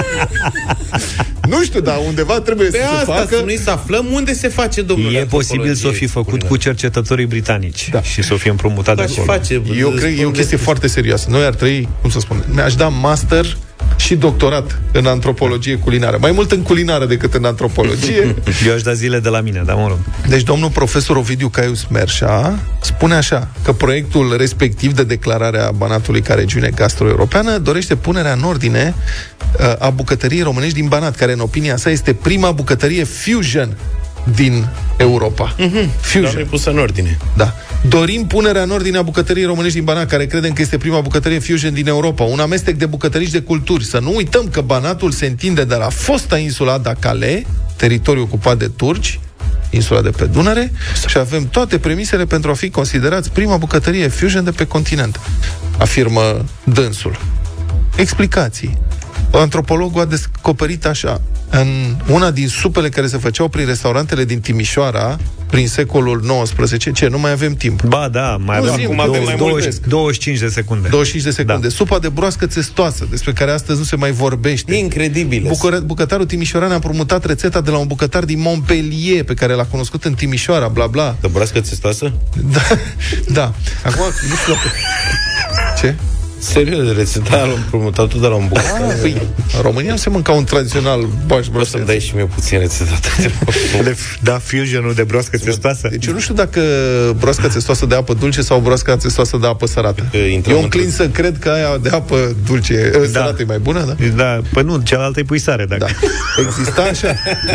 nu știu, dar undeva trebuie Pe să se asta, facă... să noi să aflăm unde se face, domnule. E posibil să o fi făcut cu cercetătorii britanici Da. și să o fi împrumutat de Aș acolo. face. Eu cred că e o chestie foarte serioasă. Noi ar trebui, cum să spun, mi-aș da master și doctorat în antropologie culinară. Mai mult în culinară decât în antropologie. Eu aș da zile de la mine, dar mă rog. Deci domnul profesor Ovidiu Caius Merșa spune așa, că proiectul respectiv de declarare a Banatului ca regiune gastro-europeană dorește punerea în ordine uh, a bucătăriei românești din Banat, care în opinia sa este prima bucătărie fusion din Europa. Mm-hmm. Dar Fusion. nu pusă în ordine. Da. Dorim punerea în ordine a bucătăriei românești din Banat, care credem că este prima bucătărie fusion din Europa. Un amestec de bucătării și de culturi. Să nu uităm că Banatul se întinde de la fosta insula Dacale, teritoriu ocupat de turci, insula de pe Dunăre, și avem toate premisele pentru a fi considerați prima bucătărie fusion de pe continent, afirmă dânsul. Explicații. Antropologul a descoperit așa. În una din supele care se făceau prin restaurantele din Timișoara, prin secolul XIX, ce, nu mai avem timp. Ba da, mai avem zi, acum avem mai mult 20, cresc. 25 de secunde. 25 de secunde. Da. Supa de broască țestoasă, despre care astăzi nu se mai vorbește. Incredibil. Bucură, bucătarul Timișoara a împrumutat rețeta de la un bucătar din Montpellier, pe care l-a cunoscut în Timișoara, bla bla. De broască țestoasă? Da, da. Acum, nu știu dacă... Ce? Serios, rețeta l-am împrumutat de la un bucătar. Ah, păi, în România nu se mânca un tradițional baș Vreau să-mi dai și mie puțin rețeta. Da, fusionul de broască țestoasă. Deci eu nu știu dacă broasca țestoasă de apă dulce sau broasca țestoasă de apă sărată. Eu înclin să cred că aia de apă dulce, da. sărată e mai bună, da? Da, păi nu, cealaltă e pui sare, dacă... Da. Exista așa.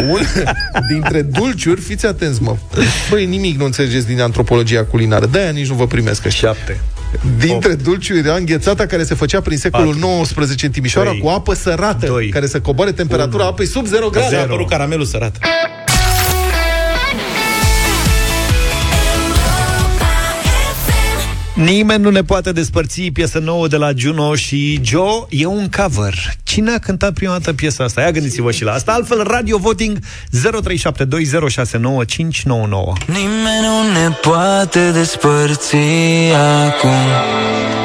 Un, dintre dulciuri, fiți atenți, mă. Băi, nimic nu înțelegeți din antropologia culinară. De-aia nici nu vă primesc ăștia. Șapte. Dintre dulciuri era înghețata care se făcea prin secolul XIX în Timișoara Trei. cu apă sărată, Doi. care să coboare temperatura apei sub 0 grade. A apărut caramelul sărat. Nimeni nu ne poate despărți piesă nouă de la Juno și Joe e un cover. Cine a cântat prima dată piesa asta? Ia gândiți-vă și la asta. Altfel, Radio Voting 0372069599. Nimeni nu ne poate despărți acum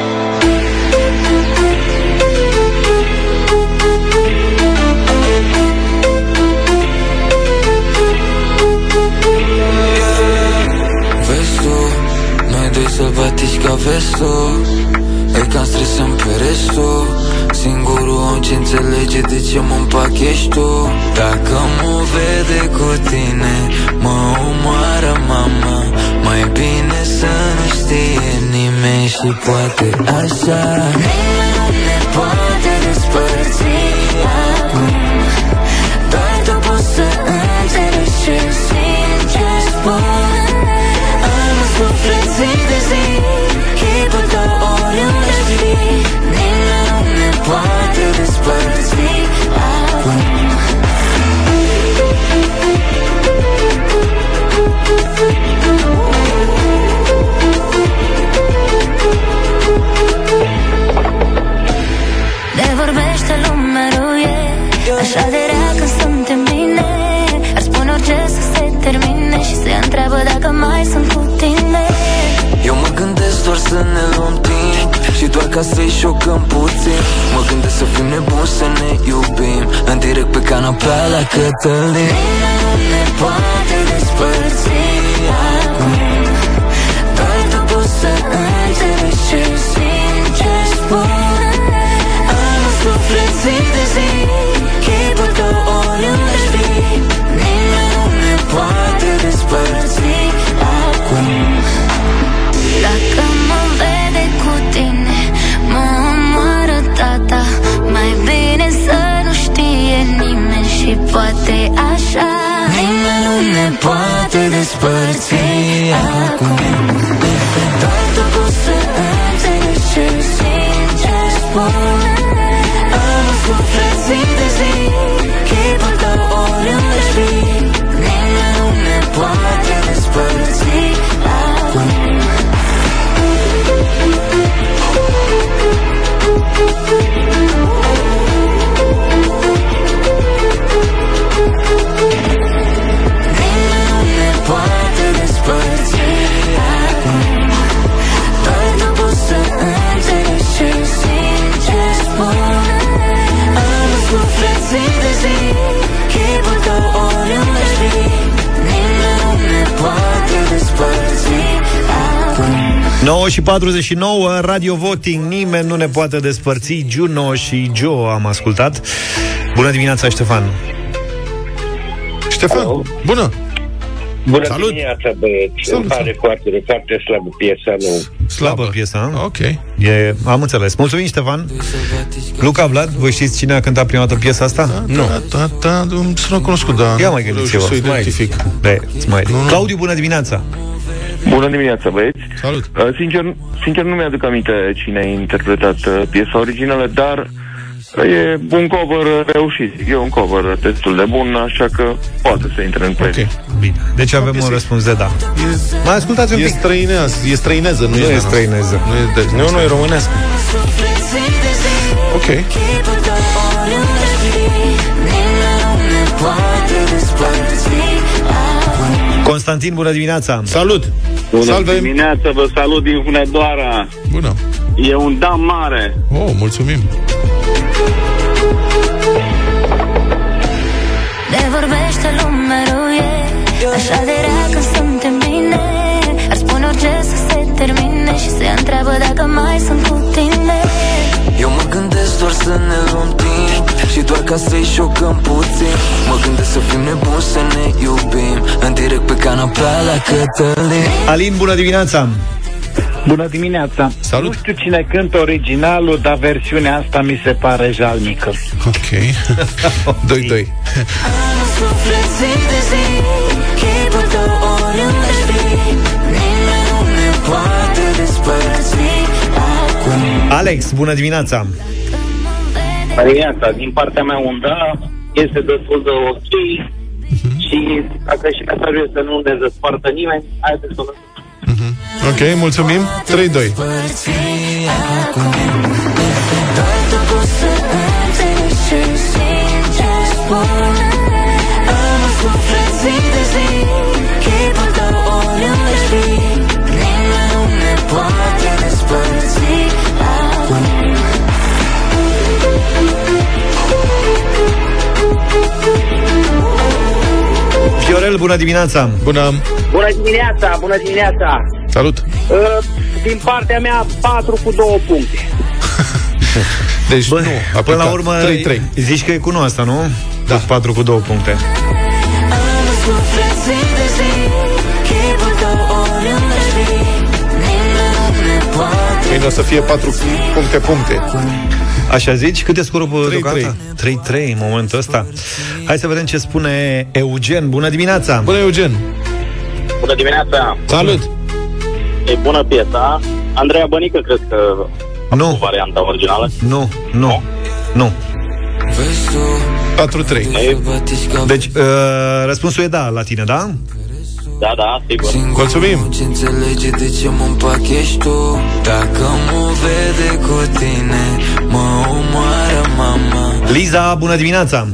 vestul. E cam stresăm pe restul Singurul om ce înțelege de ce mă împachești tu. Dacă mă vede cu tine Mă omoară mama Mai bine să nu știe nimeni Și poate așa. Nimeni nu ne poate despărți acum. Doar tu poți să înțelegi ce simt, ce spun. Am în suflet zi de zi să ne luăm timp Și doar ca să-i șocăm puțin Mă gândesc să fim nebuni să ne iubim În direct pe canapea la Cătălin Nimeni nu ne poate despărți ne poate despărți acum. Doar tu poți să 9 și 49, Radio Voting, nimeni nu ne poate despărți. Juno și Joe am ascultat. Bună dimineața, Ștefan. Ștefan, bună! Bună Salut! dimineața, băieți. Salut, Îmi pare foarte, foarte slabă piesa, nu. Slabă piesa, nu? Ok. E, am înțeles. Mulțumim, Ștefan. Luca, Vlad, voi știți cine a cântat prima dată piesa asta? Nu. Da, da, da, da sunt cunoscut, da. Ia mai Nu gândiți-vă. reușesc să o identific. De, smiley. Claudiu, bună dimineața. Bună dimineața, băieți! Salut! Uh, sincer, sincer, nu mi-aduc aminte cine a interpretat uh, piesa originală, dar uh, e un cover reușit. E un cover destul de bun, așa că poate să intre în playlist. Ok, bine. Deci avem un răspuns de da. E, Mai ascultați un pic. E, străineaz, e străineză, nu, nu e, e străineză. Nu e, de, nu, nu e românească. Ok. Constantin, bună dimineața! Salut! Bună Salve! dimineața, vă salut din Hunedoara. Bună! E un dam mare. Oh, mulțumim! Ne vorbește lumea ruie Așa de rea că suntem bine Ar spune orice să se termine Și se întreabă dacă mai sunt cu tine Eu mă gândesc doar să ne luăm timp Și doar ca să-i șocăm puțin Mă gândesc să fim nebuni să ne iubim În direct pe canapea la Cătălin Alin, bună dimineața! Bună dimineața! Salut! Nu știu cine cântă originalul, dar versiunea asta mi se pare jalnică. Ok. 2-2. Suflet zi de zi Chipul tău oriunde aș fi Nimeni nu ne poate despărți Acum Alex, bună dimineața! Dimineața, din partea mea un da, este destul de ok și dacă și mesajul este să nu ne dezpartă nimeni, haideți să lăsăm. Ok, mulțumim. 3-2. Bună dimineața! Bună! Bună dimineața, bună dimineața! Salut! Uh, din partea mea, 4 cu 2 puncte. Deci Bă, nu, a până la picat. urmă, 3-3. zici că e cu nu asta, nu? Da. 4 cu 2 puncte. Am un suflet zi de zi Chipul tău oriunde aș fi Nimeni nu ne poate Mâine o să fie 4 puncte puncte. Așa zici? Cât e scorul 3-3. deocamdată? 3-3 în momentul ăsta. Hai să vedem ce spune Eugen. Bună dimineața! Bună, Eugen! Bună dimineața! Salut! E bună piesa. Andreea Bănică, cred că Nu, varianta originală. nu, nu, nu. 4-3. Deci, uh, răspunsul e da la tine, da? Da, da, sigur. Mulțumim! Ce înțelege de ce mă împachești tu Dacă mă vede cu tine Mă omoară mama Liza, bună dimineața!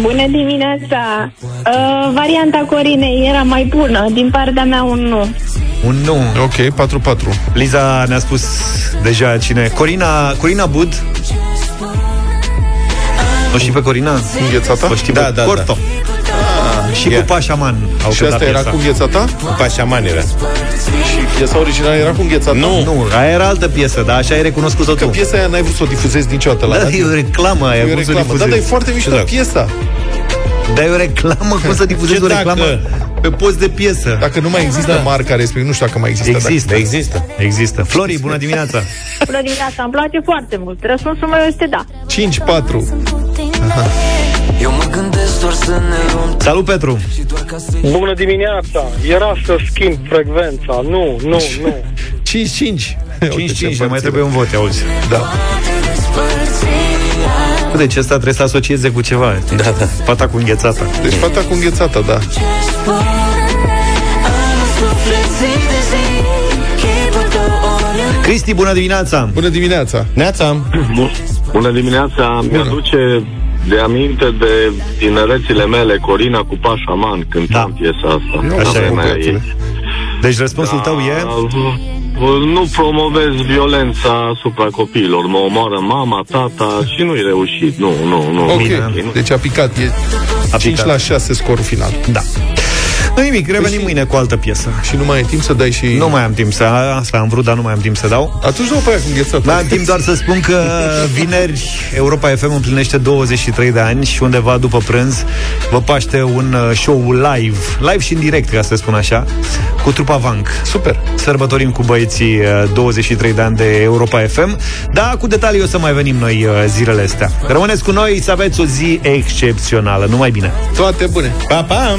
Bună dimineața! Uh, varianta Corinei era mai bună, din partea mea un nu. Un nu. Ok, 4-4. Liza ne-a spus deja cine. Corina, Corina Bud. O știi pe Corina? Înghețata? O știi Da, pe da, da. Corto. Și Ia. cu Pașaman au Și cântat asta era piesa. cu înghețata? Cu Pașaman era. Și piesa originală era cu înghețata? Nu. Nu, aia era altă piesă, dar așa ai recunoscut-o Că tu. piesa aia n-ai vrut să o difuzezi niciodată la Da, radio. e o reclamă aia, E o cum să o reclamă. Da, dar e difuzezi. foarte mișto Exact. piesa. Dar e o reclamă, cum să difuzezi Ce o reclamă dacă? pe post de piesă? Dacă nu mai există marca respectiv, nu știu dacă mai există. Există. Există. Există. Flori, bună dimineața! Bună dimineața, îmi place foarte mult. Răspunsul meu este da. Dacă... 5-4. Eu mă gândesc doar să ne luăm Salut, Petru! Bună dimineața! Era să schimb frecvența. Nu, nu, nu. 5-5. 5-5, ne mai trebuie un vot, auzi. Da. Deci ăsta trebuie să asocieze cu ceva. Da, da. Fata cu înghețata. Deci fata cu înghețata, da. Cristi, bună dimineața! Bună dimineața! Neața! Bună dimineața! Mi-aduce de aminte de tinerețile mele, Corina cu Pașaman, cântam da. piesa asta. Eu La așa e, vremea băiatule. ei. Deci răspunsul tău e... Nu promovez violența asupra copiilor. Mă omoară mama, tata și nu-i reușit. Nu, nu, nu. Ok, nu. deci a picat. E A 5 picat. la 6 scorul final. Da. Nu nimic, revenim mâine cu altă piesă. Și nu mai e timp să dai și... Nu mai am timp să... Asta am vrut, dar nu mai am timp să dau. Atunci dau pe aia cu înghețata. Mai am timp doar să spun că vineri Europa FM împlinește 23 de ani și undeva după prânz vă paște un uh, show live, live și în direct, ca să spun așa, cu trupa Vanc. Super. Sărbătorim cu băieții uh, 23 de ani de Europa FM, dar cu detalii o să mai venim noi uh, zilele astea. Rămâneți cu noi să aveți o zi excepțională. Numai bine! Toate bune! Pa, pa!